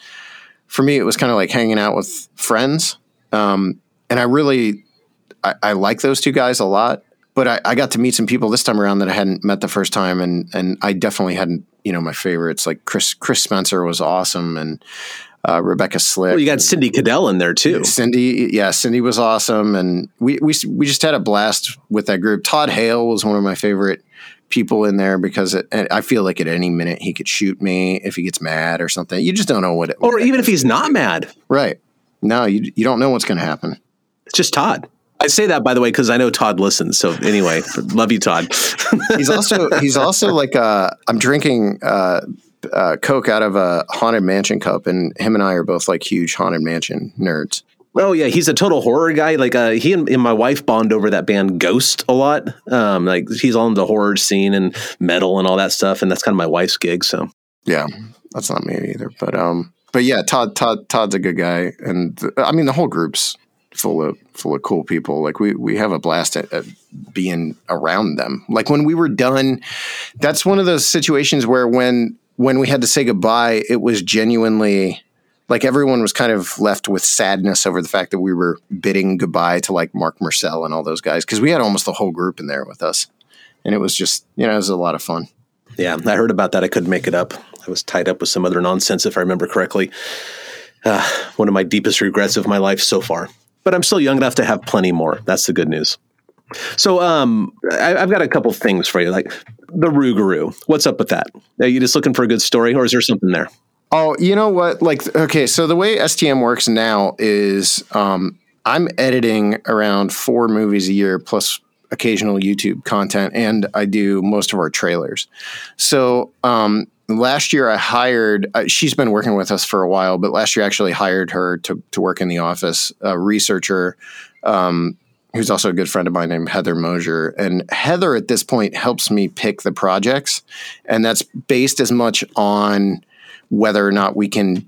for me. It was kind of like hanging out with friends. Um, and I really, I, I, like those two guys a lot. But I, I, got to meet some people this time around that I hadn't met the first time, and and I definitely hadn't, you know, my favorites like Chris Chris Spencer was awesome, and uh, Rebecca Slick. Well, you got Cindy Cadell in there too. Cindy, yeah, Cindy was awesome, and we we we just had a blast with that group. Todd Hale was one of my favorite people in there because it, I feel like at any minute he could shoot me if he gets mad or something. You just don't know what it. Or even if he's not mad, right? No, you you don't know what's going to happen. It's just Todd. I say that by the way because I know Todd listens. So anyway, love you, Todd. he's also he's also like uh, I'm drinking uh, uh, Coke out of a haunted mansion cup, and him and I are both like huge haunted mansion nerds. Oh yeah, he's a total horror guy. Like uh, he and, and my wife bond over that band Ghost a lot. Um, like he's on the horror scene and metal and all that stuff, and that's kind of my wife's gig. So Yeah, that's not me either. But um, but yeah, Todd Todd Todd's a good guy, and I mean the whole group's full of full of cool people. Like we we have a blast at, at being around them. Like when we were done, that's one of those situations where when when we had to say goodbye, it was genuinely like everyone was kind of left with sadness over the fact that we were bidding goodbye to like Marc Myrsell and all those guys because we had almost the whole group in there with us, and it was just you know it was a lot of fun. yeah, I heard about that. I couldn't make it up. I was tied up with some other nonsense, if I remember correctly. Uh, one of my deepest regrets of my life so far. But I'm still young enough to have plenty more. That's the good news. So um, I, I've got a couple things for you, like the Rougarou. What's up with that? Are you just looking for a good story, or is there something there? Oh, you know what? Like, okay, so the way STM works now is um, I'm editing around four movies a year plus occasional YouTube content, and I do most of our trailers. So um, last year I hired, uh, she's been working with us for a while, but last year I actually hired her to, to work in the office, a researcher. Um, who's also a good friend of mine named Heather Mosier. And Heather at this point helps me pick the projects. And that's based as much on whether or not we can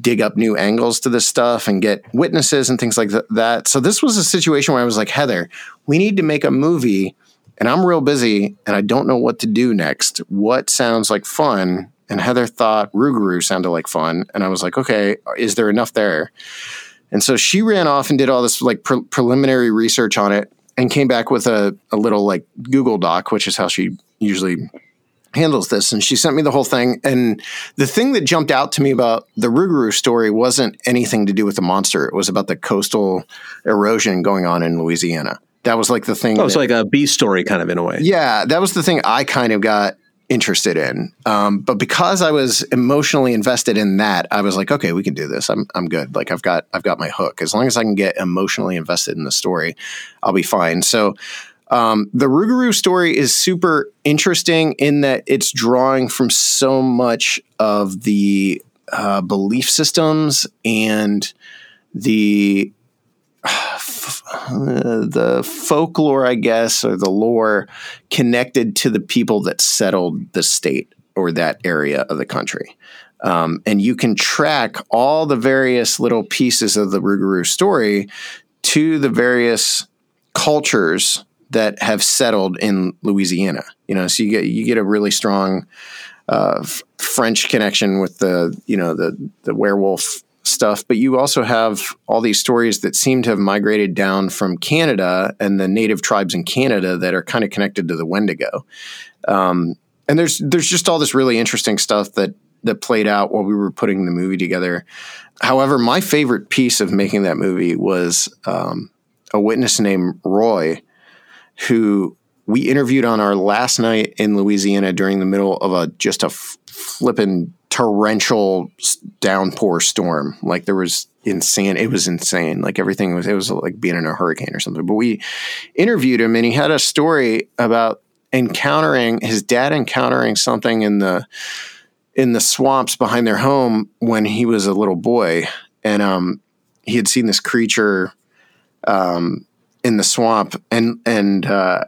dig up new angles to this stuff and get witnesses and things like th- that. So this was a situation where I was like, Heather, we need to make a movie and I'm real busy and I don't know what to do next. What sounds like fun? And Heather thought Rougarou sounded like fun. And I was like, okay, is there enough there? And so she ran off and did all this like pre- preliminary research on it and came back with a, a little like Google Doc, which is how she usually handles this. And she sent me the whole thing. And the thing that jumped out to me about the Rougarou story wasn't anything to do with the monster. It was about the coastal erosion going on in Louisiana. That was like the thing. Oh, it's that- like a B story kind of in a way. yeah, that was the thing I kind of got interested in. Um, but because I was emotionally invested in that, I was like, okay, we can do this. I'm I'm good. Like I've got I've got my hook. As long as I can get emotionally invested in the story, I'll be fine. So um, the Rougarou story is super interesting in that it's drawing from so much of the uh, belief systems and the the folklore, I guess, or the lore connected to the people that settled the state or that area of the country. Um, and you can track all the various little pieces of the Rougarou story to the various cultures that have settled in Louisiana. You know, so you get you get a really strong uh, French connection with the you know the the werewolf stuff, but you also have all these stories that seem to have migrated down from Canada and the native tribes in Canada that are kind of connected to the Wendigo. Um, and there's there's just all this really interesting stuff that that played out while we were putting the movie together. However, my favorite piece of making that movie was um, a witness named Roy, who we interviewed on our last night in Louisiana during the middle of a just a f- flippin' torrential downpour storm. Like there was insane. It was insane. Like everything was. It was like being in a hurricane or something. But we interviewed him, and he had a story about encountering his dad encountering something in the in the swamps behind their home when he was a little boy, and um, he had seen this creature um, in the swamp, and and uh,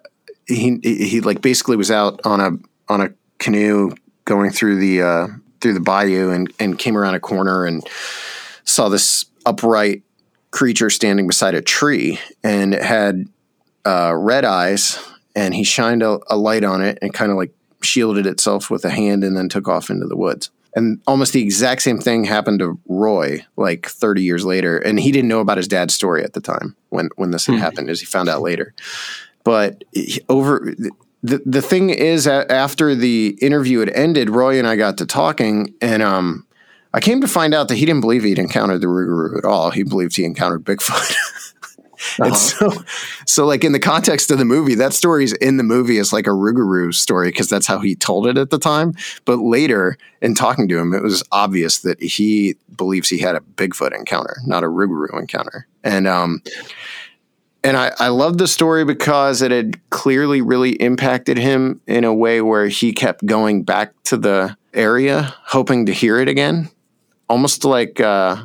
he he like basically was out on a on a canoe going through the uh, through the bayou and and came around a corner and saw this upright creature standing beside a tree, and it had uh, red eyes, and he shined a, a light on it and kind of like shielded itself with a hand and then took off into the woods. And almost the exact same thing happened to Roy like 30 years later. And he didn't know about his dad's story at the time when, when this had happened, as he found out later. But over the, the thing is, after the interview had ended, Roy and I got to talking, and um, I came to find out that he didn't believe he'd encountered the Rougarou at all. He believed he encountered Bigfoot. And so, so like in the context of the movie, that story's in the movie as like a Rougarou story because that's how he told it at the time. But later, in talking to him, it was obvious that he believes he had a Bigfoot encounter, not a Rougarou encounter. And um, and I, I love the story because it had clearly really impacted him in a way where he kept going back to the area, hoping to hear it again, almost like. Uh,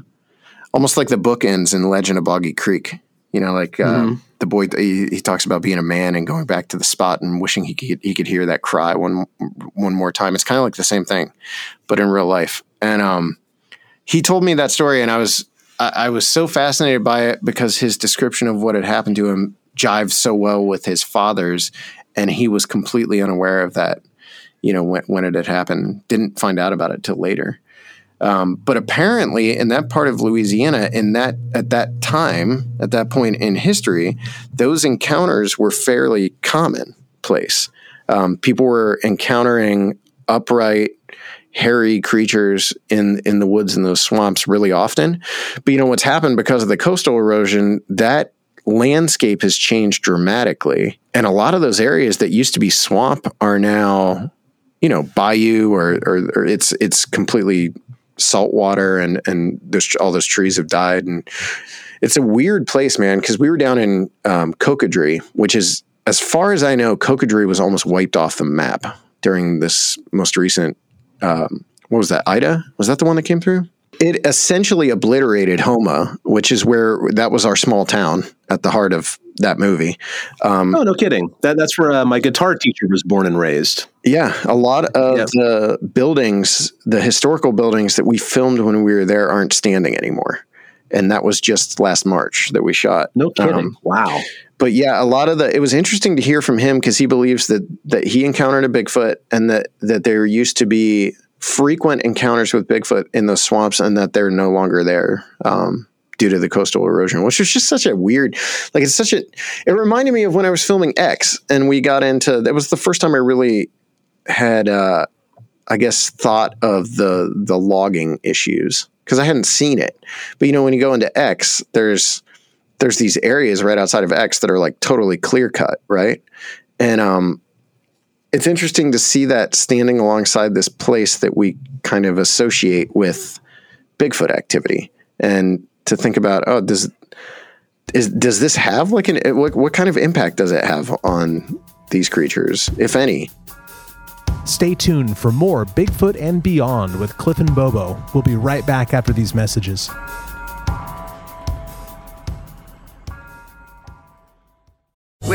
almost like the bookends in Legend of Boggy Creek. You know, like uh, Mhm. the boy he, he talks about being a man and going back to the spot and wishing he could he could hear that cry one one more time. It's kind of like the same thing, but in real life. And um, he told me that story, and I was I, I was so fascinated by it because his description of what had happened to him jives so well with his father's, and he was completely unaware of that. You know, when when it had happened, didn't find out about it till later. Um, but apparently, in that part of Louisiana, in that at that time, at that point in history, those encounters were fairly commonplace. Um, people were encountering upright, hairy creatures in in the woods and those swamps really often. But you know what's happened because of the coastal erosion that landscape has changed dramatically, and a lot of those areas that used to be swamp are now, you know, bayou or or, or it's it's completely salt water and and there's all those trees have died and it's a weird place man because we were down in um, which is as far as i know cocodrie was almost wiped off the map during this most recent um, what was that ida was that the one that came through it essentially obliterated Houma which is where that was our small town at the heart of that movie um, oh no kidding that, that's where uh, my guitar teacher was born and raised yeah, a lot of the buildings, the historical buildings that we filmed when we were there aren't standing anymore. And that was just last March that we shot. No kidding. Um, wow. But yeah, a lot of the it was interesting to hear from him because he believes that that he encountered a Bigfoot and that that there used to be frequent encounters with Bigfoot in those swamps and that they're no longer there. Um, due to the coastal erosion, which was just such a weird, like it's such a, it reminded me of when I was filming X and we got into, that was the first time I really had uh I guess thought of the the logging issues because I hadn't seen it. But you know when you go into X there's there's these areas right outside of X that are like totally clear cut, right? And um it's interesting to see that standing alongside this place that we kind of associate with Bigfoot activity and to think about oh does is does this have like an what, what kind of impact does it have on these creatures if any Stay tuned for more Bigfoot and Beyond with Cliff and Bobo. We'll be right back after these messages.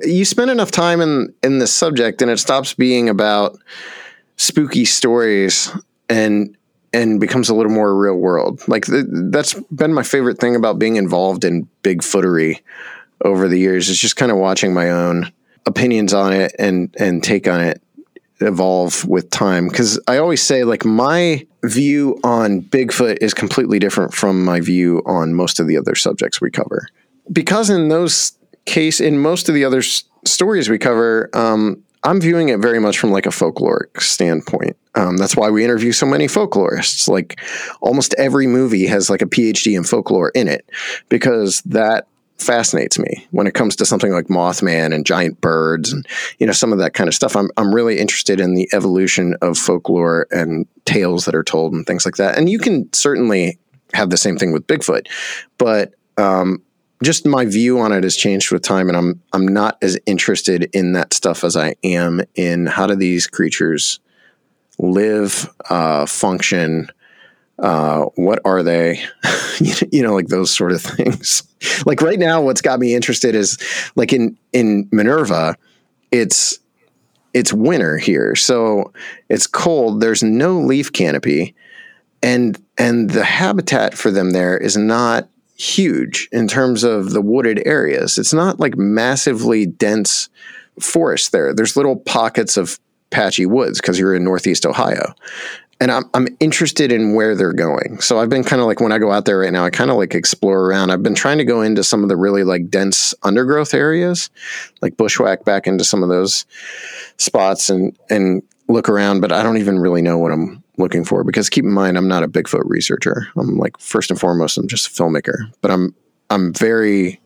You spend enough time in in this subject and it stops being about spooky stories and and becomes a little more real world. Like th- that's been my favorite thing about being involved in bigfootery over the years is just kind of watching my own opinions on it and and take on it evolve with time. Because i always say like my view on bigfoot is completely different from my view on most of the other subjects we cover. Because in those case in most of the other s- stories we cover um, i'm viewing it very much from like a folkloric standpoint. Um, that's why we interview so many folklorists. Like almost every movie has like a phd in folklore in it because that fascinates me when it comes to something like mothman and giant birds and you know some of that kind of stuff. I'm, I'm really interested in the evolution of folklore and tales that are told and things like that. And you can certainly have the same thing with bigfoot but um, just my view on it has changed with time and I'm I'm not as interested in that stuff as I am in how do these creatures live, uh, function, uh, what are they? you know, like those sort of things. like right now, what's got me interested is like in in Minerva, it's it's winter here, so it's cold. There's no leaf canopy, and and the habitat for them there is not huge in terms of the wooded areas. It's not like massively dense forest there. There's little pockets of patchy woods because you're in Northeast Ohio. And I'm, I'm interested in where they're going. So I've been kind of like, when I go out there right now, I kind of like explore around. I've been trying to go into some of the really like dense undergrowth areas, like bushwhack back into some of those spots and, and look around, but I don't even really know what I'm looking for. Because keep in mind, I'm not a Bigfoot researcher. I'm like first and foremost, I'm just a filmmaker. But I'm I'm very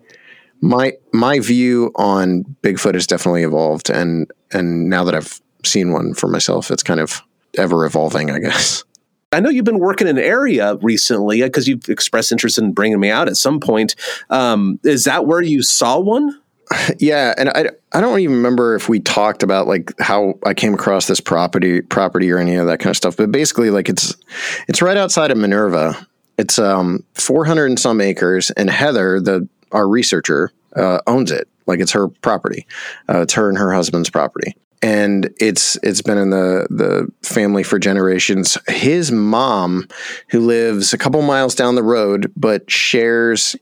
my my view on Bigfoot has definitely evolved, and and now that I've seen one for myself, it's kind of ever evolving, I guess. I know you've been working in an area recently because you've expressed interest in bringing me out at some point. Um, is that where you saw one? Yeah, and I, I don't even remember if we talked about like how I came across this property property or any of that kind of stuff. But basically, like it's it's right outside of Minerva. It's um 400 and some acres, and Heather, the our researcher, uh, owns it. Like it's her property. Uh, it's her and her husband's property and it's it's been in the the family for generations. His mom, who lives a couple miles down the road, but shares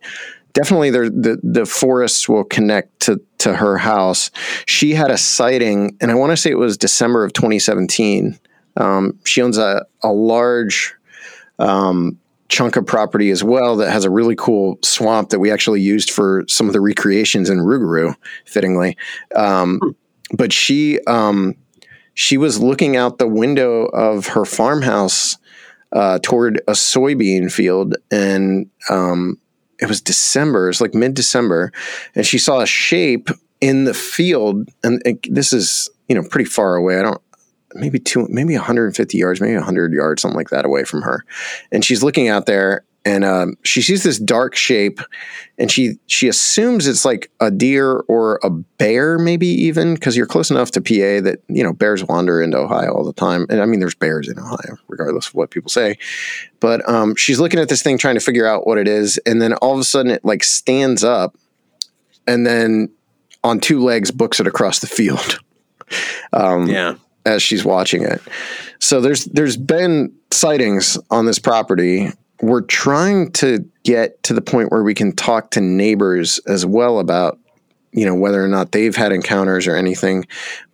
definitely the the forests will connect to to her house. She had a sighting, and I want to say it was December of 2017. Um, she owns a a large. Um, chunk of property as well that has a really cool swamp that we actually used for some of the recreations in Rougarou, fittingly. Um, hmm but she um, she was looking out the window of her farmhouse uh, toward a soybean field, and um, it was December. It's like mid December, and she saw a shape in the field, and it, this is you know pretty far away. I don't maybe two maybe 150 yards maybe 100 yards something like that away from her and she's looking out there and um, she sees this dark shape and she she assumes it's like a deer or a bear maybe even because you're close enough to pa that you know bears wander into ohio all the time. And i mean there's bears in ohio regardless of what people say. But um, she's looking at this thing trying to figure out what it is. And then all of a sudden it like stands up and then on two legs books it across the field um, yeah. as she's watching it. So there's there's been sightings on this property we're trying to get to the point where we can talk to neighbors as well about you know whether or not they've had encounters or anything.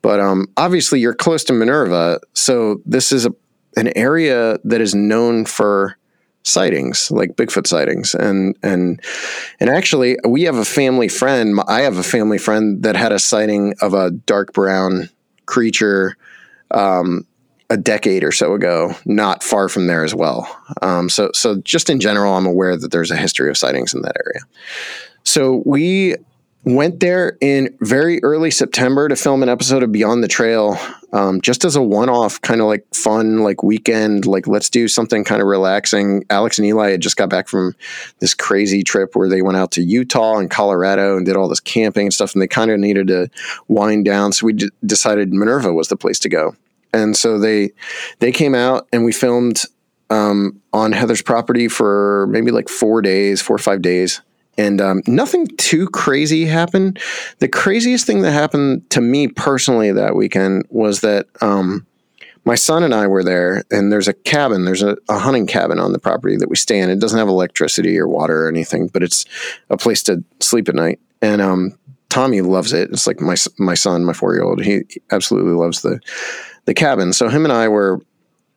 But um, obviously you're close to minerva so this is a, an area that is known for sightings like bigfoot sightings. And and and actually we have a family friend i have a family friend that had a sighting of a dark brown creature um, a decade or so ago, not far from there as well. Um, so, so just in general, I'm aware that there's a history of sightings in that area. So we went there in very early September to film an episode of Beyond the Trail, um, just as a one-off kind of like fun, like weekend, like let's do something kind of relaxing. Alex and Eli had just got back from this crazy trip where they went out to Utah and Colorado and did all this camping and stuff, and they kind of needed to wind down. So we d- decided Minerva was the place to go and so they they came out and we filmed um, on Heather's property for maybe like four days, four or five days, and um, nothing too crazy happened. The craziest thing that happened to me personally that weekend was that um, my son and I were there, and there's a cabin, there's a, a, hunting cabin on the property that we stay in. It doesn't have electricity or water or anything, but it's a place to sleep at night. And um, Tommy loves it. It's like my my son, my four year old. He absolutely loves the the cabin. So him and I were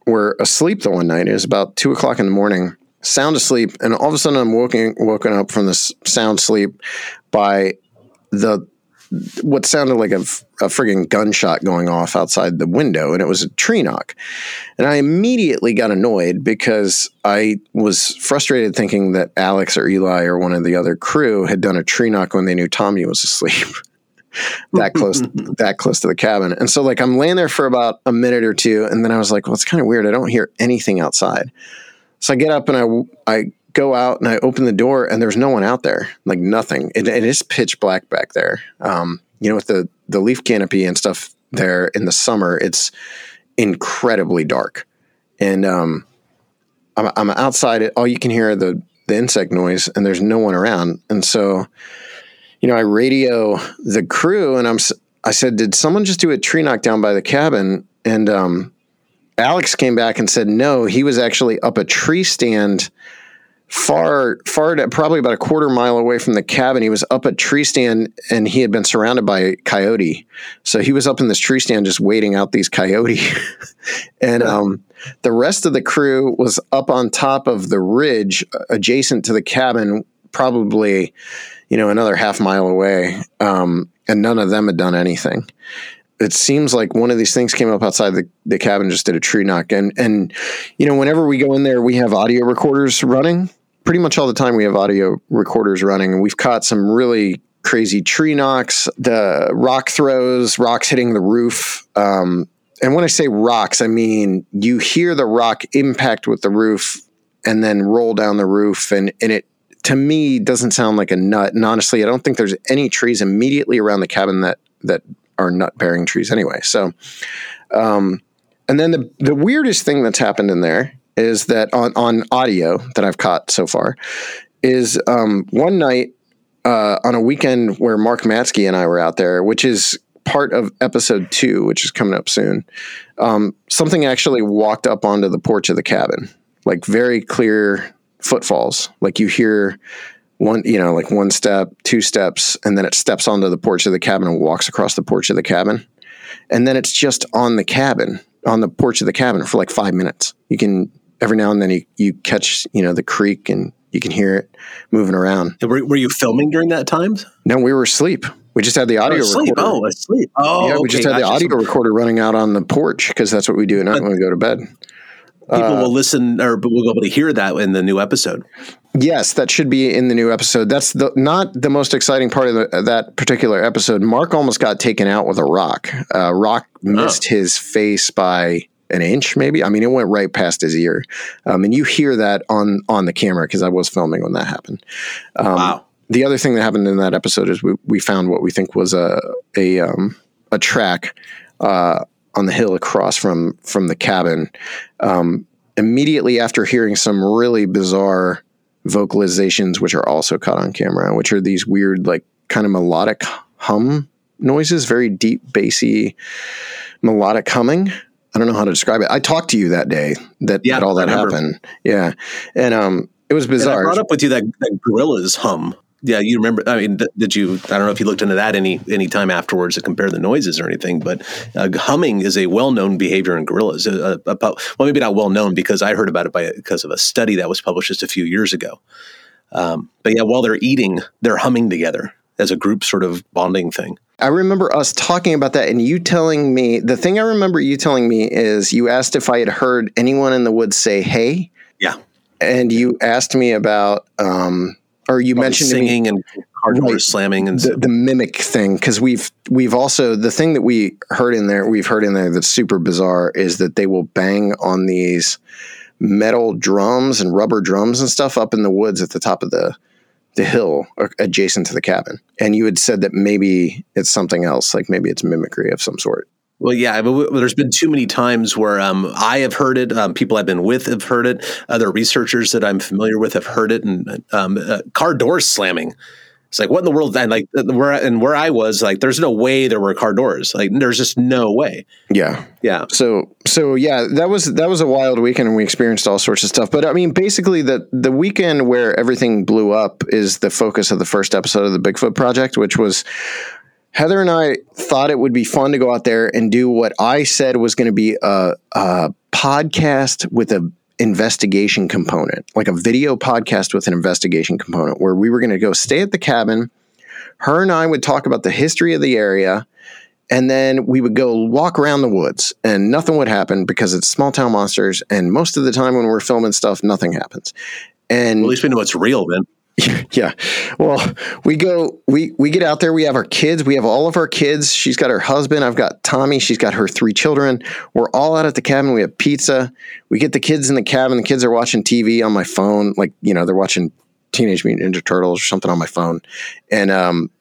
were asleep the one night. It was about two o'clock in the morning, sound asleep, and all of a sudden I'm woken woken up from this sound sleep by the what sounded like a, a frigging gunshot going off outside the window, and it was a tree knock. And I immediately got annoyed because I was frustrated thinking that Alex or Eli or one of the other crew had done a tree knock when they knew Tommy was asleep. that close that close to the cabin. And so like I'm laying there for about a minute or two and then I was like, well, it's kind of weird. I don't hear anything outside. So I get up and I I go out and I open the door and there's no one out there. Like nothing. it, it is pitch black back there. Um, you know, with the the leaf canopy and stuff there in the summer, it's incredibly dark. And um I'm, I'm outside. All you can hear the the insect noise, and there's no one around. And so you know, I radio the crew and I'm, I said, did someone just do a tree knockdown by the cabin? And, um, Alex came back and said, no, he was actually up a tree stand far, far, to, probably about a quarter mile away from the cabin. He was up a tree stand and he had been surrounded by a coyote. So he was up in this tree stand just waiting out these coyote. and, um, the rest of the crew was up on top of the ridge adjacent to the cabin, probably you know, another half mile away. Um, and none of them had done anything. it seems like one of these things came up outside the, the cabin, just did a tree knock. And, and, you know, whenever we go in there, we have audio recorders running. Pretty much all the time, we have audio recorders running. And we've caught some really crazy tree knocks, the rock throws, rocks hitting the roof. Um, and when I say rocks, I mean you hear the rock impact with the roof and then roll down the roof. And, and it, to me, doesn't sound like a nut. And honestly, I don't think there's any trees immediately around the cabin that, that are nut bearing trees anyway. So, um, and then the, the weirdest thing that's happened in there is that on, on audio that I've caught so far is um, one night uh, on a weekend where Mark Matzke and I were out there, which is part of episode two, which is coming up soon. Um, something actually walked up onto the porch of the cabin, like very clear footfalls. Like you hear one, you know, like one step, two steps, and then it steps onto the porch of the cabin and walks across the porch of the cabin. And then it's just on the cabin, on the porch of the cabin for like five minutes. You can every now and then you, you catch, you know, the creak and you can hear it moving around. Were, were you filming during that time? No, we were asleep. We just had the audio oh, asleep. recorder. Oh, asleep. Oh, yeah, we okay, just had the audio recorder running out on the porch because that's what we do at night when we go to bed. People Uh, will listen or will be able to hear that in the new episode. Yes, that should be in the new episode. That's the not the most exciting part of the, that particular episode. Mark almost got taken out with a rock. Uh, rock missed his face by an inch, maybe. I mean, it went right past his ear, um, and you hear that on on the camera because I was filming when that happened. Um, wow. The other thing that happened in that episode is we, we found what we think was a a um, a track uh, on the hill across from from the cabin. Um, immediately after hearing some really bizarre vocalizations, which are also caught on camera, which are these weird, like kind of melodic hum noises, very deep, bassy, melodic humming. I don't know how to describe it. I talked to you that day that, Yeah, that all that happened. Yeah, and um, it was And I bizarre. brought up with you that, that gorillas hum. Yeah, you remember? I mean, th- did you? I don't know if you looked into that any any time afterwards to compare the noises or anything. But uh, humming is a well known behavior in gorillas. Uh, about well, maybe not well known because I heard about it by because of a study that was published just a few years ago. Um, but yeah, while they're eating, they're humming together as a group sort of bonding thing. I remember us talking about that and you telling me the thing I remember you telling me is you asked if I had heard anyone in the woods say hey. Yeah. And you asked me about um or you Probably mentioned to me- singing and car doors slamming and the, the mimic thing because we've we've also the thing that we heard in there we've heard in there that's super bizarre is that they will bang on these metal drums and rubber drums and stuff up in the woods at the top of the the hill adjacent to the cabin. And you had said that maybe it's something else like maybe it's mimicry of some sort Well, yeah, but there's been too many times where um, I have heard it. Um, people I've been with have heard it. Other researchers that I'm familiar with have heard it. And um, uh, car doors slamming. It's like what in the world? And like uh, where and where I was, like there's no way there were car doors. Like there's just no way. yeah Yeah. so so yeah that was that was a wild weekend and we experienced all sorts of stuff but i mean basically the the weekend where everything blew up is the focus of the first episode of the bigfoot project which was heather and i thought it would be fun to go out there and do what i said was going to be a, a podcast with a investigation component like a video podcast with an investigation component where we were going to go stay at the cabin her and i would talk about the history of the area and then we would go walk around the woods and nothing would happen because it's small town monsters and most of the time when we're filming stuff nothing happens and Well, at least we know it's real then. yeah. Well we go we we get out there. We have our kids. We have all of our kids. She's got her husband. I've got tommy. She's got her three children. We're all out at the cabin. We have pizza. We get the kids in the cabin. The kids are watching tv on my phone. Like you know they're watching teenage mutant ninja turtles or something on my phone. And um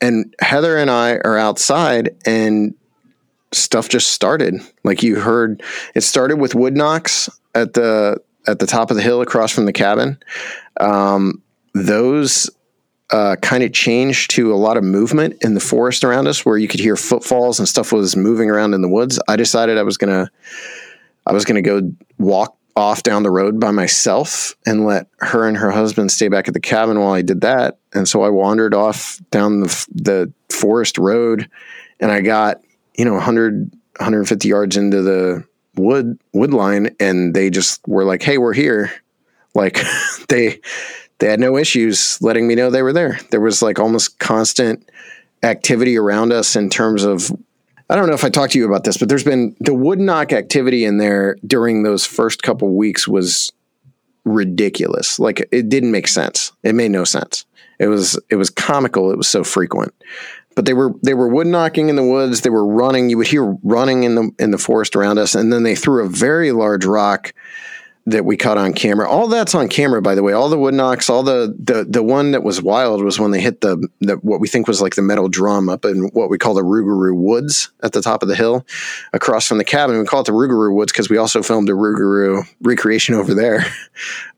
and heather and i are outside and stuff just started. Like you heard it started with wood knocks at the at the top of the hill across from the cabin. Um, those uh, kind of changed to a lot of movement in the forest around us where you could hear footfalls and stuff was moving around in the woods. I decided i was gonna i was gonna go walk off down the road by myself and let her and her husband stay back at the cabin while i did that. And so i wandered off down the, the forest road and i got you know 100 150 yards into the wood wood line and they just were like hey we're here. Like they they had no issues letting me know they were there there was like almost constant activity around us in terms of I don't know if I talked to you about this, but there's been the wood knock activity in there during those first couple weeks was ridiculous. Like it didn't make sense. It made no sense. It was it was comical. It was so frequent. But they were they were wood knocking in the woods. They were running. You would hear running in the in the forest around us, and then they threw a very large rock that we caught on camera. All that's on camera, by the way. All the wood knocks, all the the the one that was wild was when they hit the, the what we think was like the metal drum up in what we call the Rougarou Woods at the top of the hill, across from the cabin. We call it the Rougarou Woods because we also filmed a Rougarou recreation over there.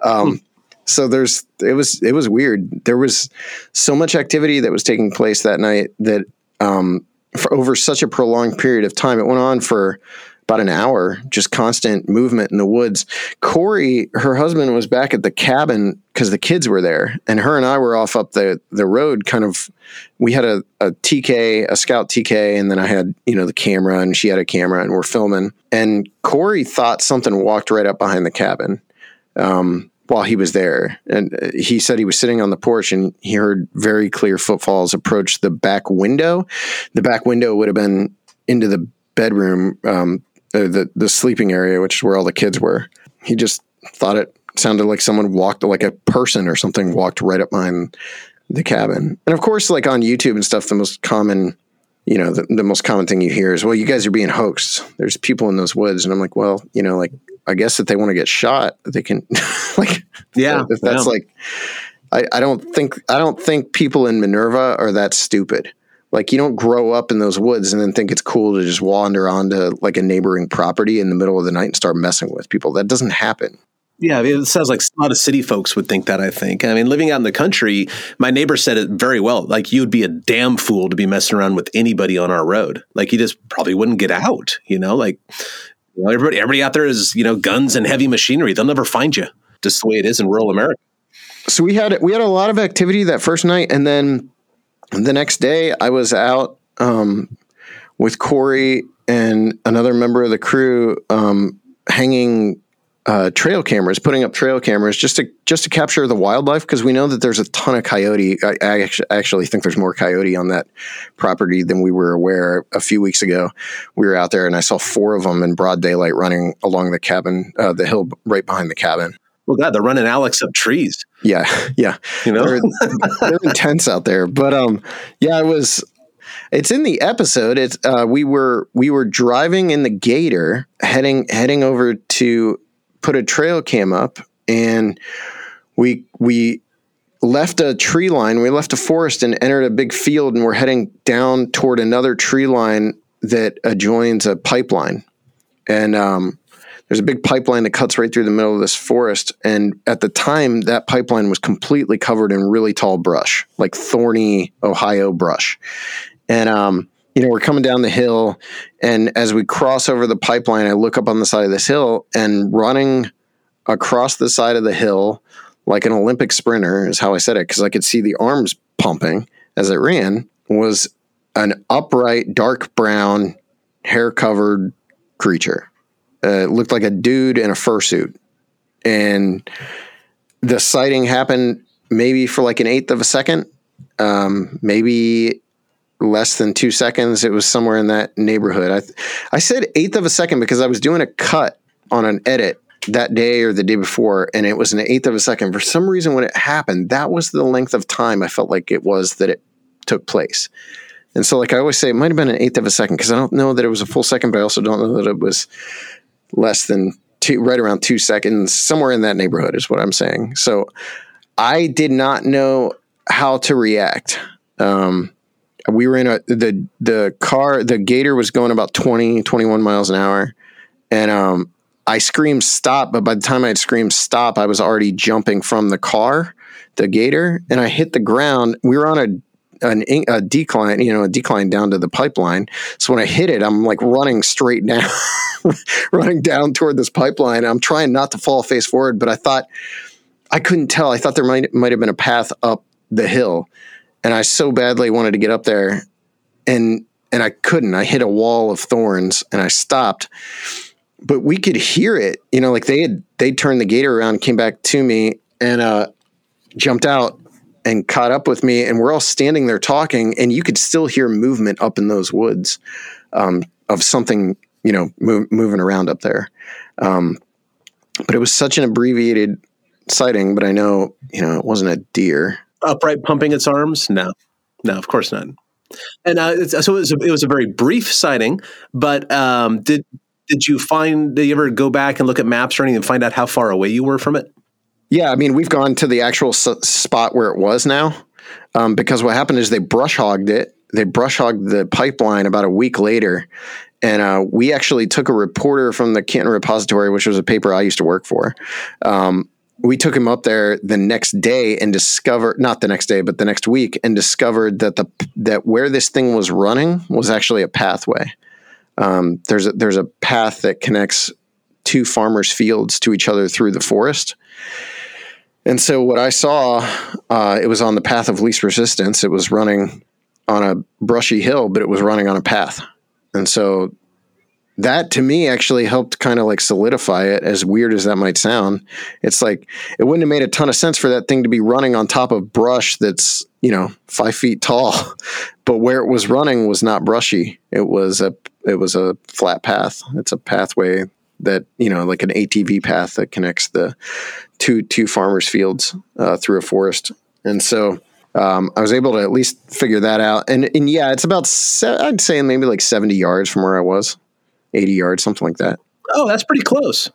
Um, hmm. So there's it was it was weird. There was so much activity that was taking place that night that um, for over such a prolonged period of time. It went on for about an hour, just constant movement in the woods. Corey, her husband, was back at the cabin because the kids were there, and her and I were off up the the road. Kind of, we had a, a TK, a Scout TK, and then I had you know the camera, and she had a camera, and we're filming. And Corey thought something walked right up behind the cabin. Um, while he was there. And uh, he said he was sitting on the porch and he heard very clear footfalls approach the back window. The back window would have been into the bedroom um, uh, the the sleeping area, which is where all the kids were. He just thought it sounded like someone walked, like a person or something walked right up behind the cabin. And of course, like on YouTube and stuff, the most common, you know, the, the most common thing you hear is, "Well, you guys are being hoaxed. There's people in those woods." And I'm like, "Well, you know, like I guess if they want to get shot, they can, like, yeah, if that's yeah. like." I, I don't think I don't think people in Minerva are that stupid. Like you don't grow up in those woods and then think it's cool to just wander onto like a neighboring property in the middle of the night and start messing with people. That doesn't happen. Yeah, it sounds like a lot of city folks would think that. I think. I mean, living out in the country, my neighbor said it very well. Like, you would be a damn fool to be messing around with anybody on our road. Like, you just probably wouldn't get out. You know, like you know, everybody, everybody out there is you know guns and heavy machinery. They'll never find you. Just the way it is in rural America. So we had we had a lot of activity that first night, and then the next day, I was out um, with Corey and another member of the crew um, hanging uh, trail cameras, putting up trail cameras just to just to capture the wildlife because we know that there's a ton of coyote. I, I, actually, think there's more coyote on that property than we were aware. A few weeks ago, we were out there and I saw four of them in broad daylight running along the cabin, uh, the hill right behind the cabin. Well, God, they're running Alex up trees. Yeah, yeah. You know, they're, they're intense out there. But um, yeah, it was. It's in the episode. It's uh, we were we were driving in the Gator, heading heading over to put a trail cam up, and we we left a tree line. We left a forest and entered a big field, and we're heading down toward another tree line that adjoins a pipeline. And um, there's a big pipeline that cuts right through the middle of this forest. And at the time, that pipeline was completely covered in really tall brush, like thorny Ohio brush. And, um, you know, we're coming down the hill. And as we cross over the pipeline, I look up on the side of this hill and running across the side of the hill, like an Olympic sprinter, is how I said it, because I could see the arms pumping as it ran, was an upright, dark brown, hair covered creature uh, looked like a dude in a fursuit. And the sighting happened maybe for like an eighth of a second, um, maybe less than two seconds. It was somewhere in that neighborhood. I, I said eighth of a second because I was doing a cut on an edit that day or the day before, and it was an eighth of a second. For some reason, when it happened, that was the length of time I felt like it was that it took place. And so, like I always say, it might have been an eighth of a second because I don't know that it was a full second, but I also don't know that it was less than two, right around two seconds, somewhere in that neighborhood is what I'm saying. So I did not know how to react. Um, we were in a, the, the car, the gator was going about 20, 21 miles an hour. And, um, I screamed stop, but by the time I had screamed stop, I was already jumping from the car, the gator, and I hit the ground. We were on a an, a decline, you know, a decline down to the pipeline. So when I hit it, I'm like running straight down, running down toward this pipeline. I'm trying not to fall face forward, but I thought I couldn't tell. I thought there might might have been a path up the hill, and I so badly wanted to get up there, and and I couldn't. I hit a wall of thorns, and I stopped. But we could hear it, you know, like they had they turned the gator around, came back to me, and uh, jumped out and caught up with me, and we're all standing there talking, and you could still hear movement up in those woods um, of something you know move, moving around up there. Um, but it was such an abbreviated sighting. But I know you know it wasn't a deer. Upright pumping its arms? No, no, of course not. And uh, so it was, a, it was a very brief sighting. But um, did did you find? Did you ever go back and look at maps or anything and find out how far away you were from it? Yeah, I mean, we've gone to the actual s- spot where it was now, um, because what happened is they brush hogged it. They brush hogged the pipeline about a week later, and uh, we actually took a reporter from the Canton Repository, which was a paper I used to work for. Um, we took him up there the next day and discovered not the next day but the next week and discovered that the that where this thing was running was actually a pathway um, there's a, there's a path that connects two farmers fields to each other through the forest and so what i saw uh, it was on the path of least resistance. It was running on a brushy hill but it was running on a path. And so that to me actually helped kind of like solidify it as weird as that might sound. It's like it wouldn't have made a ton of sense for that thing to be running on top of brush that's you know five feet tall. But where it was running was not brushy. It was a it was a flat path. It's a pathway that you know like an atv path that connects the two two farmers fields uh, through a forest and so um, I was able to at least figure that out, and and yeah, it's about se- I'd say maybe like seventy yards from where I was. 80 yards, something like that. Oh, that's pretty close.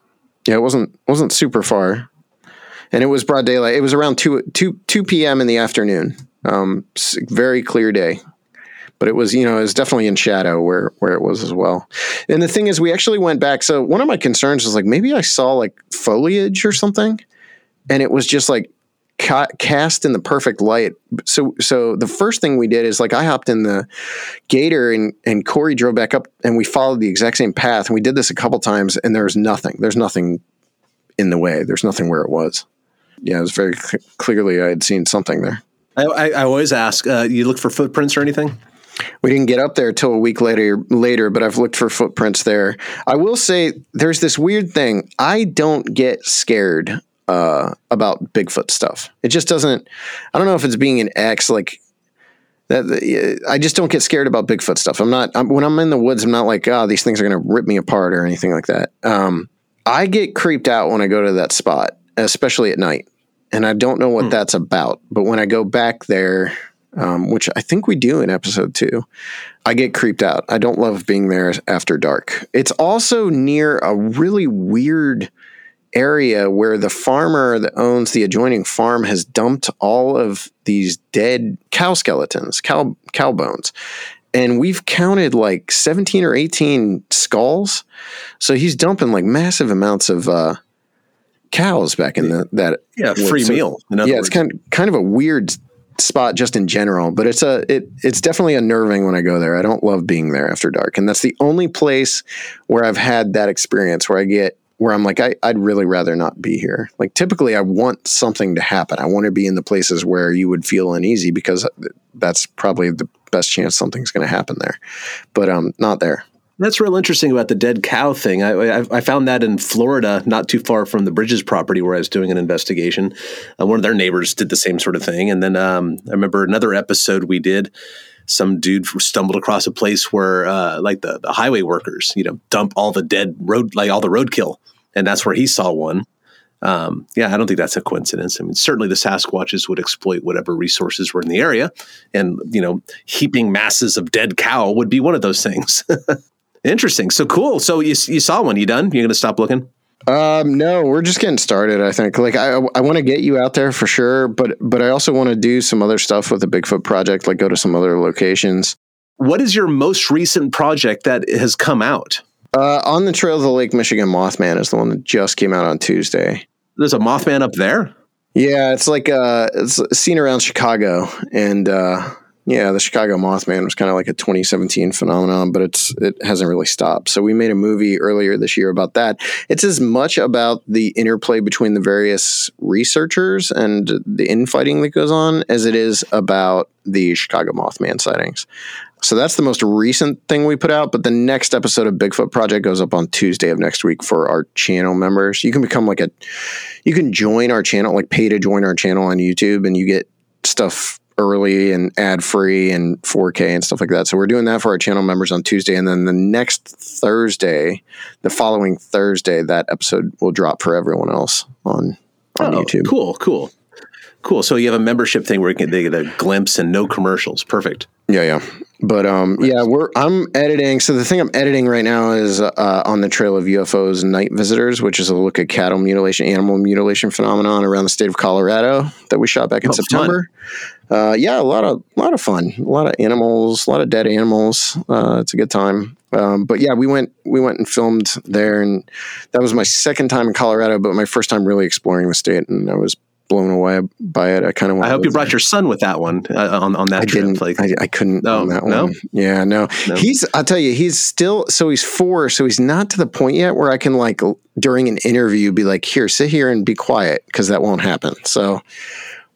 Yeah, it wasn't wasn't super far, and it was broad daylight. It was around two two two p.m. in the afternoon. Um, very clear day, but it was you know it was definitely in shadow where where it was as well. And the thing is, we actually went back. So one of my concerns was like maybe I saw like foliage or something, and it was just like ca- cast in the perfect light. So so the first thing we did is like I hopped in the gator and and Corey drove back up and we followed the exact same path and we did this a couple times and there was nothing. There's nothing in the way. There's nothing where it was. Yeah, it was very cl- clearly I had seen something there. I, I, always ask, uh, you look for footprints or anything? We didn't get up there till a week later later, but I've looked for footprints there. I will say there's this weird thing. I don't get scared uh, about Bigfoot stuff. It just doesn't. I don't know if it's being an ex like that. I just don't get scared about Bigfoot stuff. I'm not I'm, when I'm in the woods. I'm not like, oh, these things are going to rip me apart or anything like that. Um, I get creeped out when I go to that spot, especially at night, and I don't know what that's about. But when I go back there, um, which I think we do in episode two, I get creeped out. I don't love being there after dark. It's also near a really weird area where the farmer that owns the adjoining farm has dumped all of these dead cow skeletons, cow cow bones. And we've counted like 17 or 18 skulls. So he's dumping like massive amounts of uh, cows back in the that Yeah, free so- meal, Yeah, other it's words. kind kind of a weird spot just in general, but it's a it it's definitely unnerving when I go there. I don't love being there after dark, and that's the only place where I've had that experience where I get where I'm like I, I'd really rather not be here. Like typically, I want something to happen. I want to be in the places where you would feel uneasy because that's probably the best chance something's going to happen there. But um, not there. That's real interesting about the dead cow thing. I, I, I found that in Florida, not too far from the Bridges property where I was doing an investigation. Uh, one of their neighbors did the same sort of thing. And then um, I remember another episode we did. Some dude stumbled across a place where, uh, like the, the highway workers, you know, dump all the dead road, like all the roadkill, and that's where he saw one. Um, yeah, I don't think that's a coincidence. I mean, certainly the Sasquatches would exploit whatever resources were in the area, and you know, heaping masses of dead cow would be one of those things. Interesting. So cool. So you you saw one. You done? You're gonna stop looking? Um, no, we're just getting started. I think. Like, I I want to get you out there for sure, but but I also want to do some other stuff with the Bigfoot project, like go to some other locations. What is your most recent project that has come out? Uh, on the Trail of the Lake Michigan Mothman is the one that just came out on Tuesday. There's a Mothman up there. Yeah, it's like uh, it's seen around Chicago, and uh, yeah, the Chicago Mothman was kind of like a 2017 phenomenon, but it's it hasn't really stopped. So we made a movie earlier this year about that. It's as much about the interplay between the various researchers and the infighting that goes on as it is about the Chicago Mothman sightings. So that's the most recent thing we put out. But the next episode of Bigfoot Project goes up on Tuesday of next week for our channel members. You can become like a, you can join our channel, like pay to join our channel on YouTube, and you get stuff early and ad free and 4K and stuff like that. So we're doing that for our channel members on Tuesday, and then the next Thursday, the following Thursday, that episode will drop for everyone else on on Oh, YouTube. Cool, cool, cool. So you have a membership thing where you can, they get a glimpse and no commercials. Perfect. Yeah, yeah. But um, yeah, we're I'm editing. So the thing I'm editing right now is uh, on the trail of UFOs and night visitors, which is a look at cattle mutilation, animal mutilation phenomenon around the state of Colorado that we shot back in Oh. September. Uh, yeah, a lot of lot of fun, a lot of animals, a lot of dead animals. Uh, it's a good time. Um, but yeah, we went we went and filmed there, and that was my second time in Colorado, but my first time really exploring the state, and I was blown away by it. I kind of want. I hope you brought your son with that one uh, on on that I trip. didn't. Like, I, I couldn't No, on that no? one. Yeah, no. No? He's. I'll tell you, he's still. So he's four. So he's not to the point yet where I can like during an interview be like, "Here, sit here and be quiet," because that won't happen. So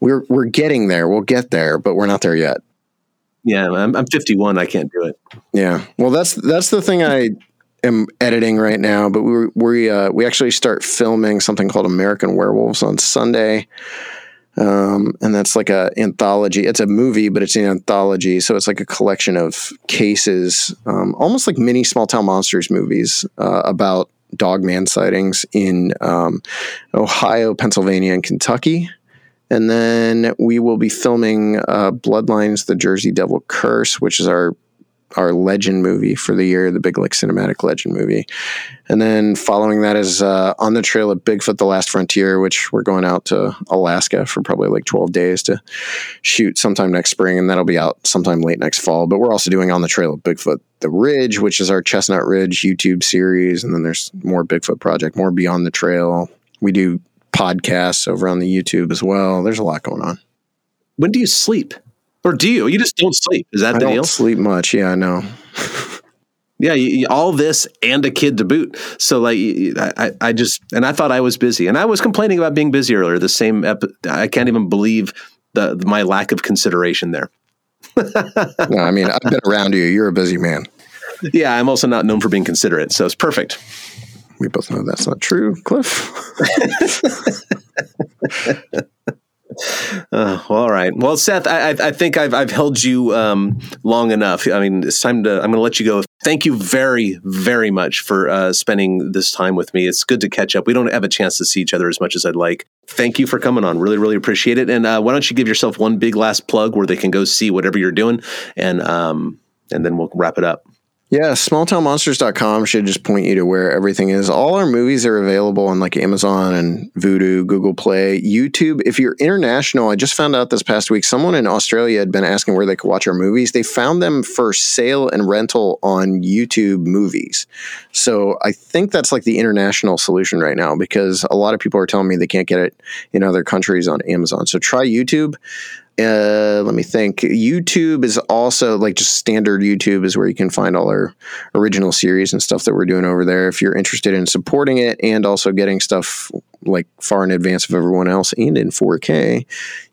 we're we're getting there. We'll get there, but we're not there yet. yeah, I'm, I'm 51. I can't do it. Yeah. Well, that's that's the thing I am editing right now. But we we uh, we actually start filming something called American Werewolves on Sunday. Um, and that's like a anthology. It's a movie, but it's an anthology. So it's like a collection of cases, um, almost like mini small town monsters movies uh, about dogman sightings in um, Ohio, Pennsylvania, and Kentucky. And then we will be filming uh, Bloodlines: The Jersey Devil Curse, which is our our legend movie for the year, the big like cinematic legend movie. And then following that is uh, on the trail of Bigfoot: The Last Frontier, which we're going out to Alaska for probably like twelve days to shoot sometime next spring, and that'll be out sometime late next fall. But we're also doing on the trail of Bigfoot: The Ridge, which is our Chestnut Ridge YouTube series, and then there's more Bigfoot project, more Beyond the Trail. We do podcasts over on the YouTube as well. There's a lot going on. When do you sleep? Or do you? You just don't sleep. Is that the deal? I the don't deal? sleep much. Yeah, I know. Yeah, you, you- all this and a kid to boot. So like, I, I just and I thought I was busy, and I was complaining about being busy earlier. The same, epi- I can't even believe the my lack of consideration there. no, I mean, I've been around you. You're a busy man. Yeah, I'm also not known for being considerate, so it's perfect. We both know that's not true, Cliff. Well, all right. Well, Seth, I, I, I think I've, I've held you um, long enough. I mean, it's time to. I'm going to let you go. Thank you very, very much for uh, spending this time with me. It's good to catch up. We don't have a chance to see each other as much as I'd like. Thank you for coming on. Really, really appreciate it. And uh, why don't you give yourself one big last plug where they can go see whatever you're doing, and um, and then we'll wrap it up. Yeah, smalltownmonsters.com should just point you to where everything is. All our movies are available on like Amazon and Vudu, Google Play, YouTube. If you're international, I just found out this past week someone in Australia had been asking where they could watch our movies. They found them for sale and rental on YouTube movies. So I think that's like the international solution right now because a lot of people are telling me they can't get it in other countries on Amazon. So try YouTube. Uh, let me think. YouTube is also like just standard YouTube is where you can find all our original series and stuff that we're doing over there. If you're interested in supporting it and also getting stuff like far in advance of everyone else and in 4K,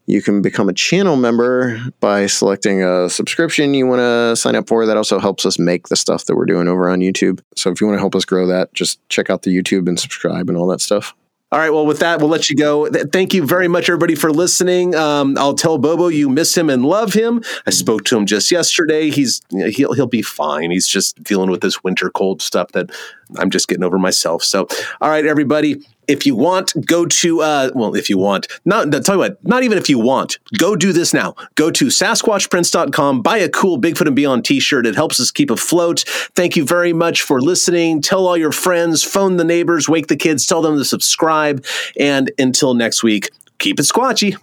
you can become a channel member by selecting a subscription you want to sign up for. That also helps us make the stuff that we're doing over on YouTube. So if you want to help us grow that, just check out the YouTube and subscribe and all that stuff. All right. Well, with that, we'll let you go. Thank you very much, everybody, for listening. Um, I'll tell Bobo you miss him and love him. I spoke to him just yesterday. He's he'll he'll be fine. He's just dealing with this winter cold stuff that I'm just getting over myself. So, all right, everybody. If you want, go to uh, well, if you want, not tell you what, not even if you want, go do this now. Go to SasquatchPrints.com, buy a cool Bigfoot and Beyond T-shirt. It helps us keep afloat. Thank you very much for listening. Tell all your friends, phone the neighbors, wake the kids, tell them to subscribe. And until next week, keep it squatchy.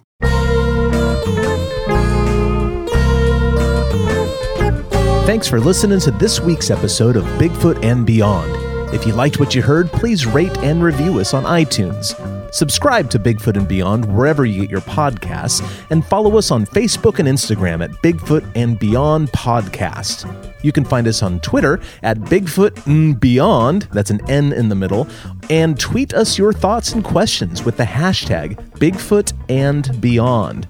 Thanks for listening to this week's episode of Bigfoot and Beyond. If you liked what you heard, please rate and review us on iTunes. Subscribe to Bigfoot and Beyond wherever you get your podcasts, and follow us on Facebook and Instagram at Bigfoot and Beyond Podcast. You can find us on Twitter at Bigfoot and Beyond, that's an N in the middle, and tweet us your thoughts and questions with the hashtag Bigfoot and Beyond.